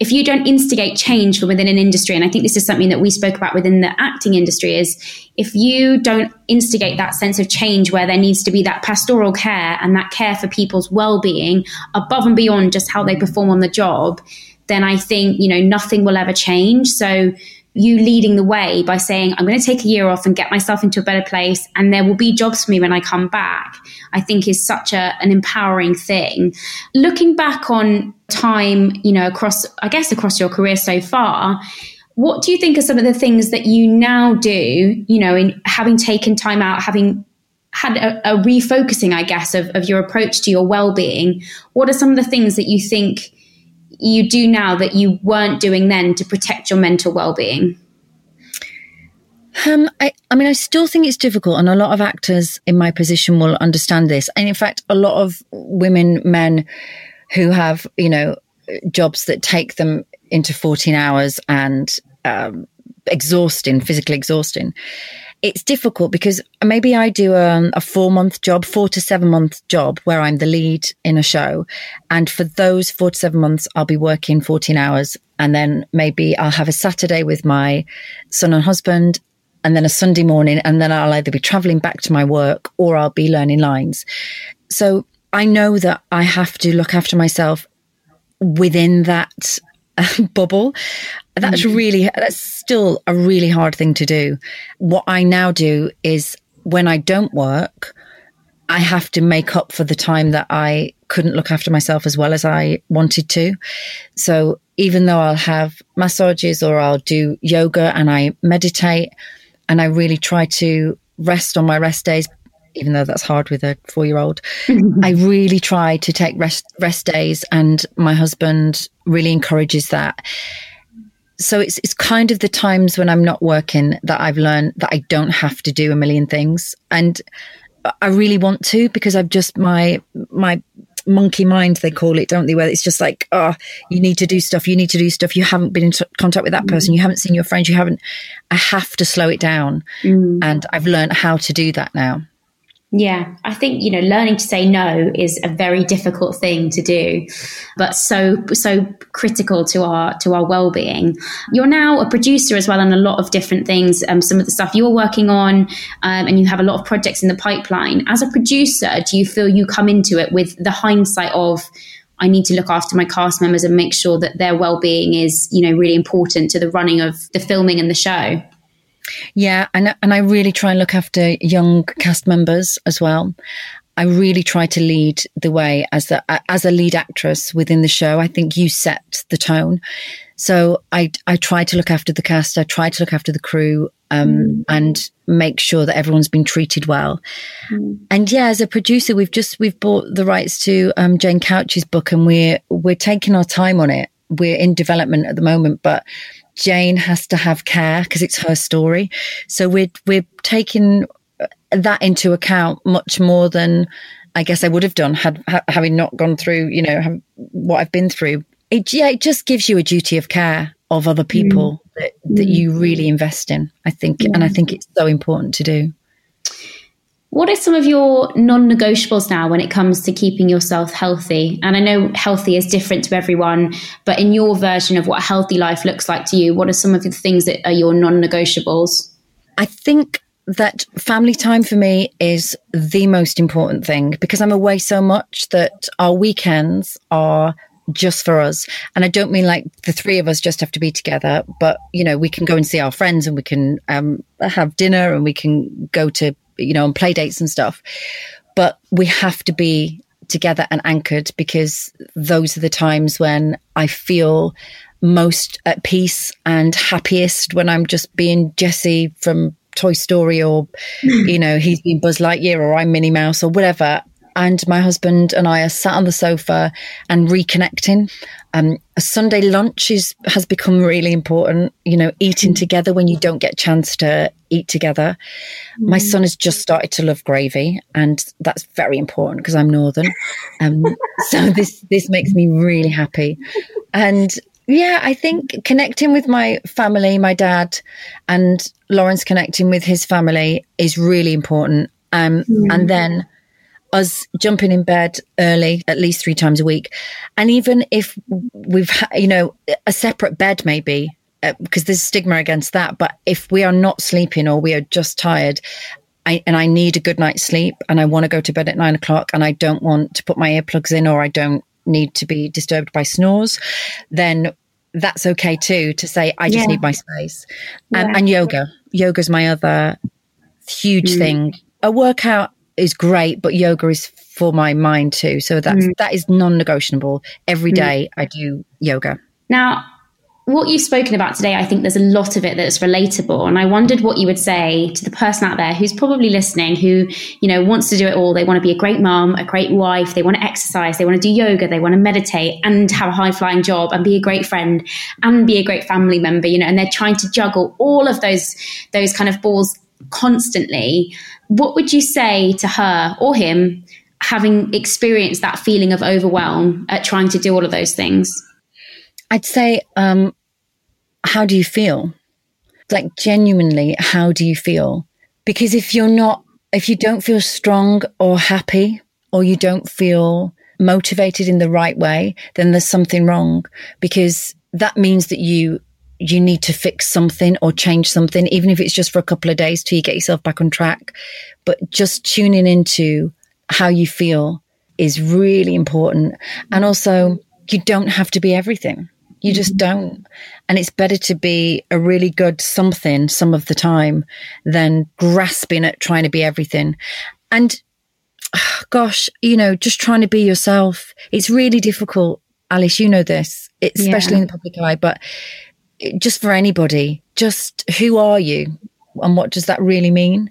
if you don't instigate change from within an industry, and I think this is something that we spoke about within the acting industry, is if you don't instigate that sense of change where there needs to be that pastoral care and that care for people's well-being above and beyond just how they perform on the job, then I think, you know, nothing will ever change. So you leading the way by saying, I'm going to take a year off and get myself into a better place, and there will be jobs for me when I come back, I think is such a, an empowering thing. Looking back on time, you know, across, I guess, across your career so far, what do you think are some of the things that you now do, you know, in having taken time out, having had a, a refocusing, I guess, of, of your approach to your well being? What are some of the things that you think? You do now that you weren't doing then to protect your mental well-being? Um, I, I mean, I still think it's difficult, and a lot of actors in my position will understand this. And in fact, a lot of women, men who have, you know, jobs that take them into 14 hours and um, exhausting, physically exhausting, it's difficult because maybe I do um, a four month job, four to seven month job where I'm the lead in a show. And for those four to seven months, I'll be working 14 hours. And then maybe I'll have a Saturday with my son and husband and then a Sunday morning. And then I'll either be traveling back to my work or I'll be learning lines. So I know that I have to look after myself within that *laughs* bubble. That's mm-hmm. really, that's still a really hard thing to do. What I now do is when I don't work, I have to make up for the time that I couldn't look after myself as well as I wanted to. So even though I'll have massages or I'll do yoga and I meditate and I really try to rest on my rest days, even though that's hard with a four year old, *laughs* I really try to take rest, rest days and my husband really encourages that. So it's it's kind of the times when I'm not working that I've learned that I don't have to do a million things, and I really want to because I've just my my monkey mind they call it don't they? Where it's just like oh you need to do stuff you need to do stuff. You haven't been in t- contact with that person you haven't seen your friends you haven't i have to slow it down. Mm. and i've learned how to do that now yeah, I think, you know, learning to say no is a very difficult thing to do, but so, so critical to our, to our well-being. You're now a producer as well on a lot of different things. Um, some of the stuff you're working on, um, and you have a lot of projects in the pipeline. As a producer, do you feel you come into it with the hindsight of, I need to look after my cast members and make sure that their well-being is, you know, really important to the running of the filming and the show? Yeah, and and I really try and look after young cast members as well. I really try to lead the way as a as a lead actress within the show. I think you set the tone. So I I try to look after the cast. I try to look after the crew um, mm. and make sure that everyone's been treated well. Mm. And yeah, as a producer, we've just we've bought the rights to um, Jane Couch's book, and we're we're taking our time on it. We're in development at the moment, but Jane has to have care because it's her story. So we're we're taking that into account much more than I guess I would have done had ha- having not gone through, you know, have, what I've been through. It yeah, it just gives you a duty of care of other people mm. that, that mm. you really invest in. I think, yeah. and I think it's so important to do. What are some of your non negotiables now when it comes to keeping yourself healthy? And I know healthy is different to everyone, but in your version of what a healthy life looks like to you, what are some of the things that are your non negotiables? I think that family time for me is the most important thing because I'm away so much that our weekends are just for us. And I don't mean like the three of us just have to be together, but you know, we can go and see our friends and we can um, have dinner and we can go to, you know, on play dates and stuff. But we have to be together and anchored because those are the times when I feel most at peace and happiest when I'm just being Jesse from Toy Story or, you know, he's been Buzz Lightyear or I'm Minnie Mouse or whatever and my husband and I are sat on the sofa and reconnecting. Um, a Sunday lunch is has become really important. You know, eating together when you don't get a chance to eat together. Mm. My son has just started to love gravy, and that's very important because I'm northern. Um, *laughs* so this this makes me really happy, and yeah, I think connecting with my family, my dad, and Lawrence connecting with his family is really important. Um, mm. And then us jumping in bed early at least three times a week and even if we've ha- you know a separate bed maybe uh, because there's stigma against that but if we are not sleeping or we are just tired I, and I need a good night's sleep and I want to go to bed at nine o'clock and I don't want to put my earplugs in or I don't need to be disturbed by snores, then that's okay too to say, I just yeah. need my space. Um, yeah. And yoga. Yoga's my other huge mm. thing. A workout is great, but yoga is for my mind too. So that's mm. that is non-negotiable. Every mm. mm. I do yoga. Now, what you've spoken about today, I think there's a lot of it that's relatable. And I wondered what you would say to the person out there who's probably listening, who, you know, wants to do it all. They want to be a great mom, a great wife, they want to exercise, they want to do yoga, they want to meditate and have a high flying job and be a great friend and be a great family member, you know, and they're trying to juggle all of those, those kind of balls constantly what would you say to her or him having experienced that feeling of overwhelm at trying to do all of those things? I'd say, um, how do you feel? Like, genuinely, how do you feel? Because if you're not, if you don't feel strong or happy, or you don't feel motivated in the right way, then there's something wrong because that means that you you need to fix something or change something, even if it's just for a couple of days till you get yourself back on track. But just tuning into how you feel is really important. And also, you don't have to be everything. You just don't. And it's better to be a really good something some of the time than grasping at trying to be everything. And *sighs* gosh, you know, just trying to be yourself. It's really difficult. Alice, you know this, especially yeah. in the public eye, but just for anybody, just who are you and what does that really mean?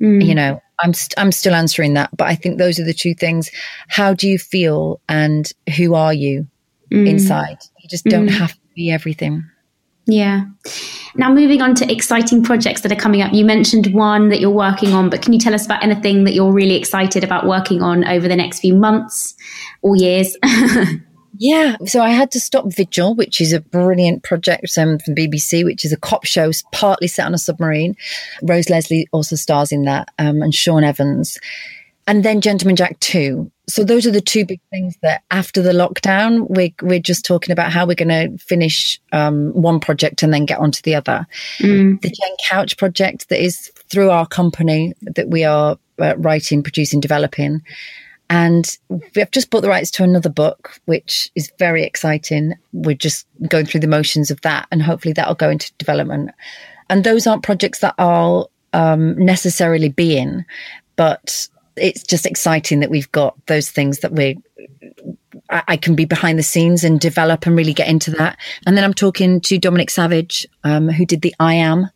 Mm. You know, I'm i st- I'm still answering that, but I think those are the two things. How do you feel and who are you mm. inside? You just don't mm. have to be everything. Yeah. Now, moving on to exciting projects that are coming up. You mentioned one that you're working on, but can you tell us about anything that you're really excited about working on over the next few months or years? *laughs* Yeah. So I had to stop Vigil, which is a brilliant project um, from BBC, which is a cop show partly set on a submarine. Rose Leslie also stars in that, um, and Shaun Evans. And then Gentleman Jack 2. So those are the two big things that after the lockdown, we're, we're just talking about how we're going to finish um, one project and then get on to the other. Mm. The Jane Couch project that is through our company that we are uh, writing, producing, developing and we've just bought the rights to another book, which is very exciting. We're just going through the motions of that, and hopefully that'll go into development. And those aren't projects that I'll um, necessarily be in, but it's just exciting that we've got those things that we're I can be behind the scenes and develop and really get into that. And then I'm talking to Dominic Savage, um, who did the I Am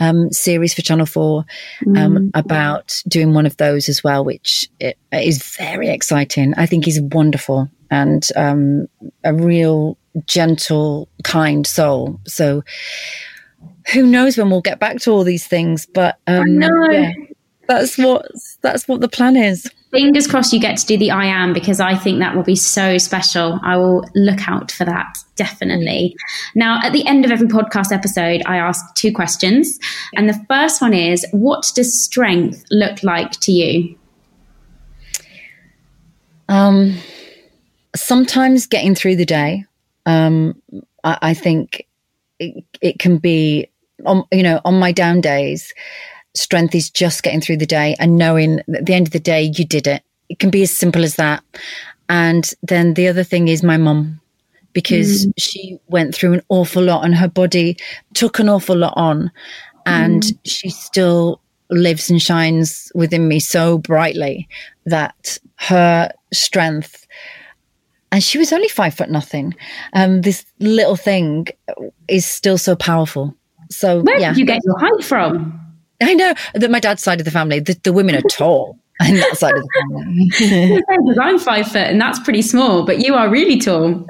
um, series for Channel 4 um, mm. about doing one of those as well, which is very exciting. I think he's wonderful and um, a real gentle, kind soul. So who knows when we'll get back to all these things, but um, yeah, that's what that's what the plan is fingers crossed you get to do the I am because I think that will be so special. I will look out for that definitely. Now, at the end of every podcast episode, I ask two questions. And the first one is What does strength look like to you? Um, sometimes getting through the day. Um, I, I think it, it can be, on, you know, on my down days strength is just getting through the day and knowing at the end of the day you did it. It can be as simple as that. And then the other thing is my mum, because mm. she went through an awful lot and her body took an awful lot on. And mm. she still lives and shines within me so brightly that her strength and she was only five foot nothing. Um, this little thing is still so powerful. So where yeah. did you get your height from? I know that my dad's side of the family, the, the women are tall. on that side of the family. *laughs* I'm five foot and that's pretty small, but you are really tall.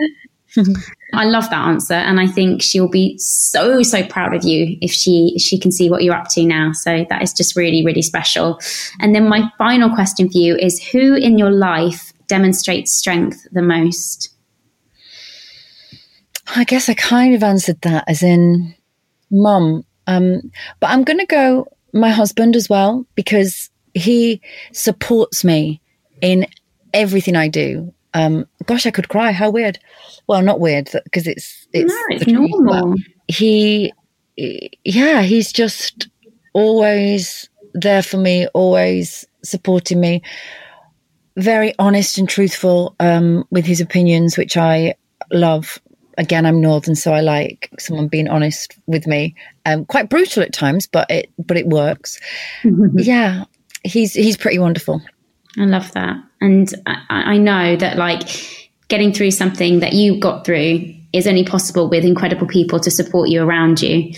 I love that answer, and I think she'll be so so proud of you if she she can see what you're up to now. So that is just really really special. And then my final question for you is: Who in your life demonstrates strength the most? I guess I kind of answered that as in mum, um, but I'm going to go my husband as well because he supports me in everything I do. Um, gosh, I could cry. How weird. Well, not weird because it's it's, no, it's normal. He, yeah, he's just always there for me, always supporting me. Very honest and truthful um, with his opinions, which I love again, I'm northern, so I like someone being honest with me. Um, quite brutal at times, but it but it works. *laughs* yeah, he's he's pretty wonderful. I love that, and I, I know that like getting through something that you got through is only possible with incredible people to support you around you.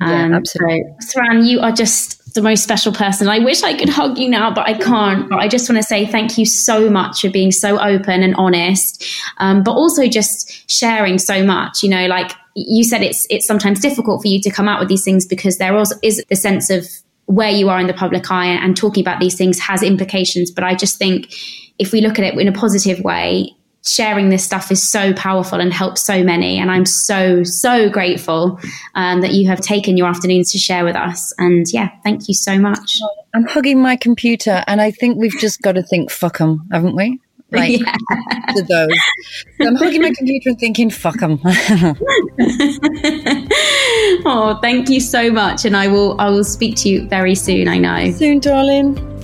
Um, yeah, absolutely. So, Suranne, you are just the most special person. I wish I could hug you now, but I can't. But I just want to say thank you so much for being so open and honest, um, but also just sharing so much. You know, like you said, it's it's sometimes difficult for you to come out with these things because there also is the sense of where you are in the public eye and talking about these things has implications. But I just think if we look at it in a positive way, sharing this stuff is so powerful and helps so many. And I'm so, so grateful um, that you have taken your afternoons to share with us. And yeah, thank you so much. I'm hugging my computer, and I think we've just got to think, fuck them, haven't we? Like yeah. to those. So I'm hugging my computer and thinking, fuck them. *laughs* oh, thank you so much. And I will, I will speak to you very soon, I know. Soon, darling.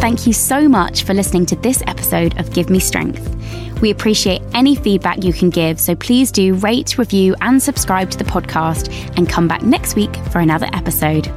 Thank you so much for listening to this episode of Give Me Strength. We appreciate any feedback you can give, so please do rate, review, and subscribe to the podcast and come back next week for another episode.